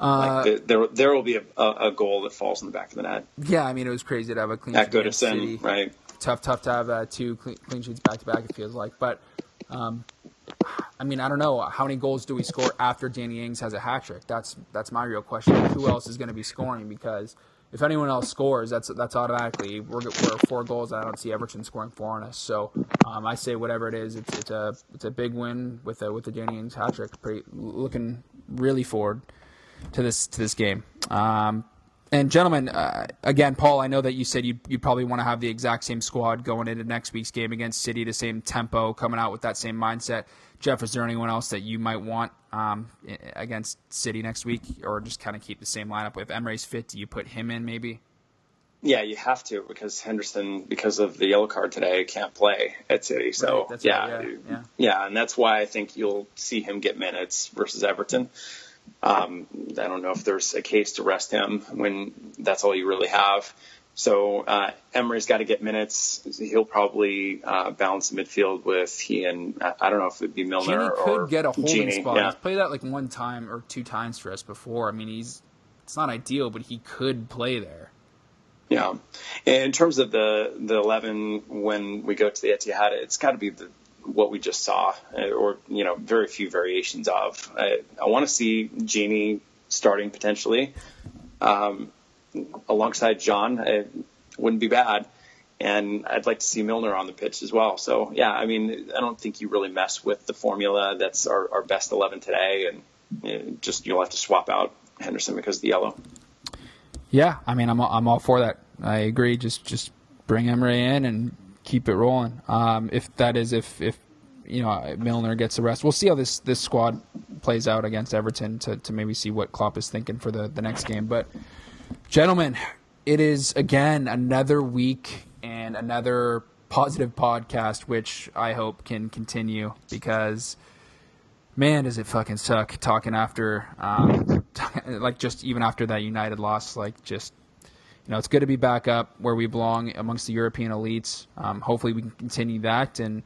Uh, like there, there will be a, a, goal that falls in the back of the net. Yeah, I mean it was crazy to have a clean sheet against City. Right. Tough, tough to have uh, two clean, clean sheets back to back. It feels like, but um, I mean I don't know how many goals do we score after Danny Ings has a hat trick. That's that's my real question. Who else is going to be scoring because if anyone else scores, that's that's automatically we're, we're four goals. I don't see Everton scoring four on us. So um, I say whatever it is, it's it's a it's a big win with a, with the Danny hat trick. Pretty looking really forward to this to this game. Um, and gentlemen, uh, again, Paul, I know that you said you you probably want to have the exact same squad going into next week's game against City, the same tempo, coming out with that same mindset. Jeff, is there anyone else that you might want um, against City next week, or just kind of keep the same lineup? If Emre's fit, do you put him in maybe? Yeah, you have to because Henderson, because of the yellow card today, can't play at City. So right, yeah, right, yeah, yeah, yeah, and that's why I think you'll see him get minutes versus Everton. Um, I don't know if there's a case to rest him when that's all you really have. So uh, Emre's got to get minutes. He'll probably uh, balance the midfield with he and I don't know if it'd be Milner Gini or could get a holding Gini, spot. Yeah. He's played that like one time or two times for us before. I mean, he's it's not ideal, but he could play there. Yeah, in terms of the the eleven when we go to the Etihad, it's got to be the what we just saw, uh, or you know, very few variations of. I, I want to see Gini starting potentially. Um, alongside John. It wouldn't be bad. And I'd like to see Milner on the pitch as well. So, yeah, I mean, I don't think you really mess with the formula. That's our, our best 11 today. And you know, just you'll have to swap out Henderson because of the yellow. Yeah, I mean, I'm, I'm all for that. I agree. Just just bring Emre in and keep it rolling. Um, if that is, if, if you know Milner gets the rest, we'll see how this, this squad plays out against Everton to, to maybe see what Klopp is thinking for the, the next game. But Gentlemen, it is again another week and another positive podcast, which I hope can continue because man, does it fucking suck talking after, um, like just even after that United loss, like just, you know, it's good to be back up where we belong amongst the European elites. Um, hopefully we can continue that. And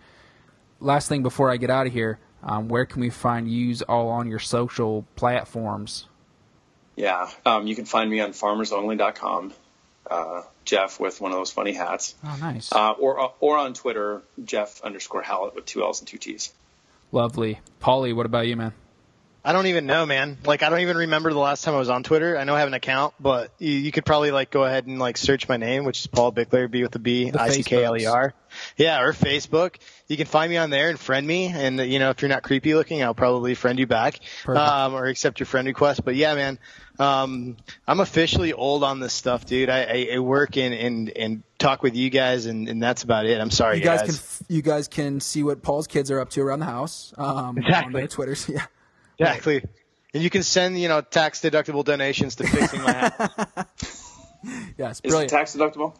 last thing before I get out of here, um, where can we find yous all on your social platforms? Yeah, um, you can find me on farmersonly.com. Uh, Jeff with one of those funny hats. Oh, nice. Uh, or or on Twitter, Jeff underscore Hallett with two L's and two T's. Lovely. Paulie, what about you, man? I don't even know, man. Like, I don't even remember the last time I was on Twitter. I know I have an account, but you, you could probably like go ahead and like search my name, which is Paul Bickler, B with a B, I C K L E R. Yeah, or Facebook. You can find me on there and friend me. And you know, if you're not creepy looking, I'll probably friend you back, um, or accept your friend request. But yeah, man, um, I'm officially old on this stuff, dude. I, I, I work and, and, and talk with you guys, and, and that's about it. I'm sorry, you guys. guys. Can, you guys can see what Paul's kids are up to around the house. Um, exactly. On their Twitters, yeah. Exactly. And you can send, you know, tax deductible donations to fixing my house. yes, brilliant. Is it tax deductible?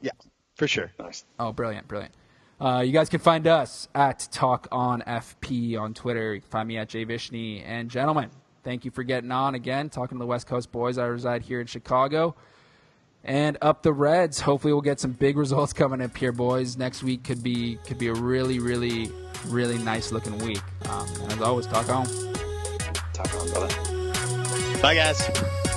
Yeah, for sure. Nice. Oh, brilliant, brilliant. Uh, you guys can find us at Talk on FP on Twitter. You can find me at Jay Vishny. And gentlemen, Thank you for getting on again, talking to the West Coast boys. I reside here in Chicago. And up the Reds. Hopefully we'll get some big results coming up here, boys. Next week could be could be a really, really, really nice looking week. Um, and as always, talk on. Talk on, brother. Bye guys.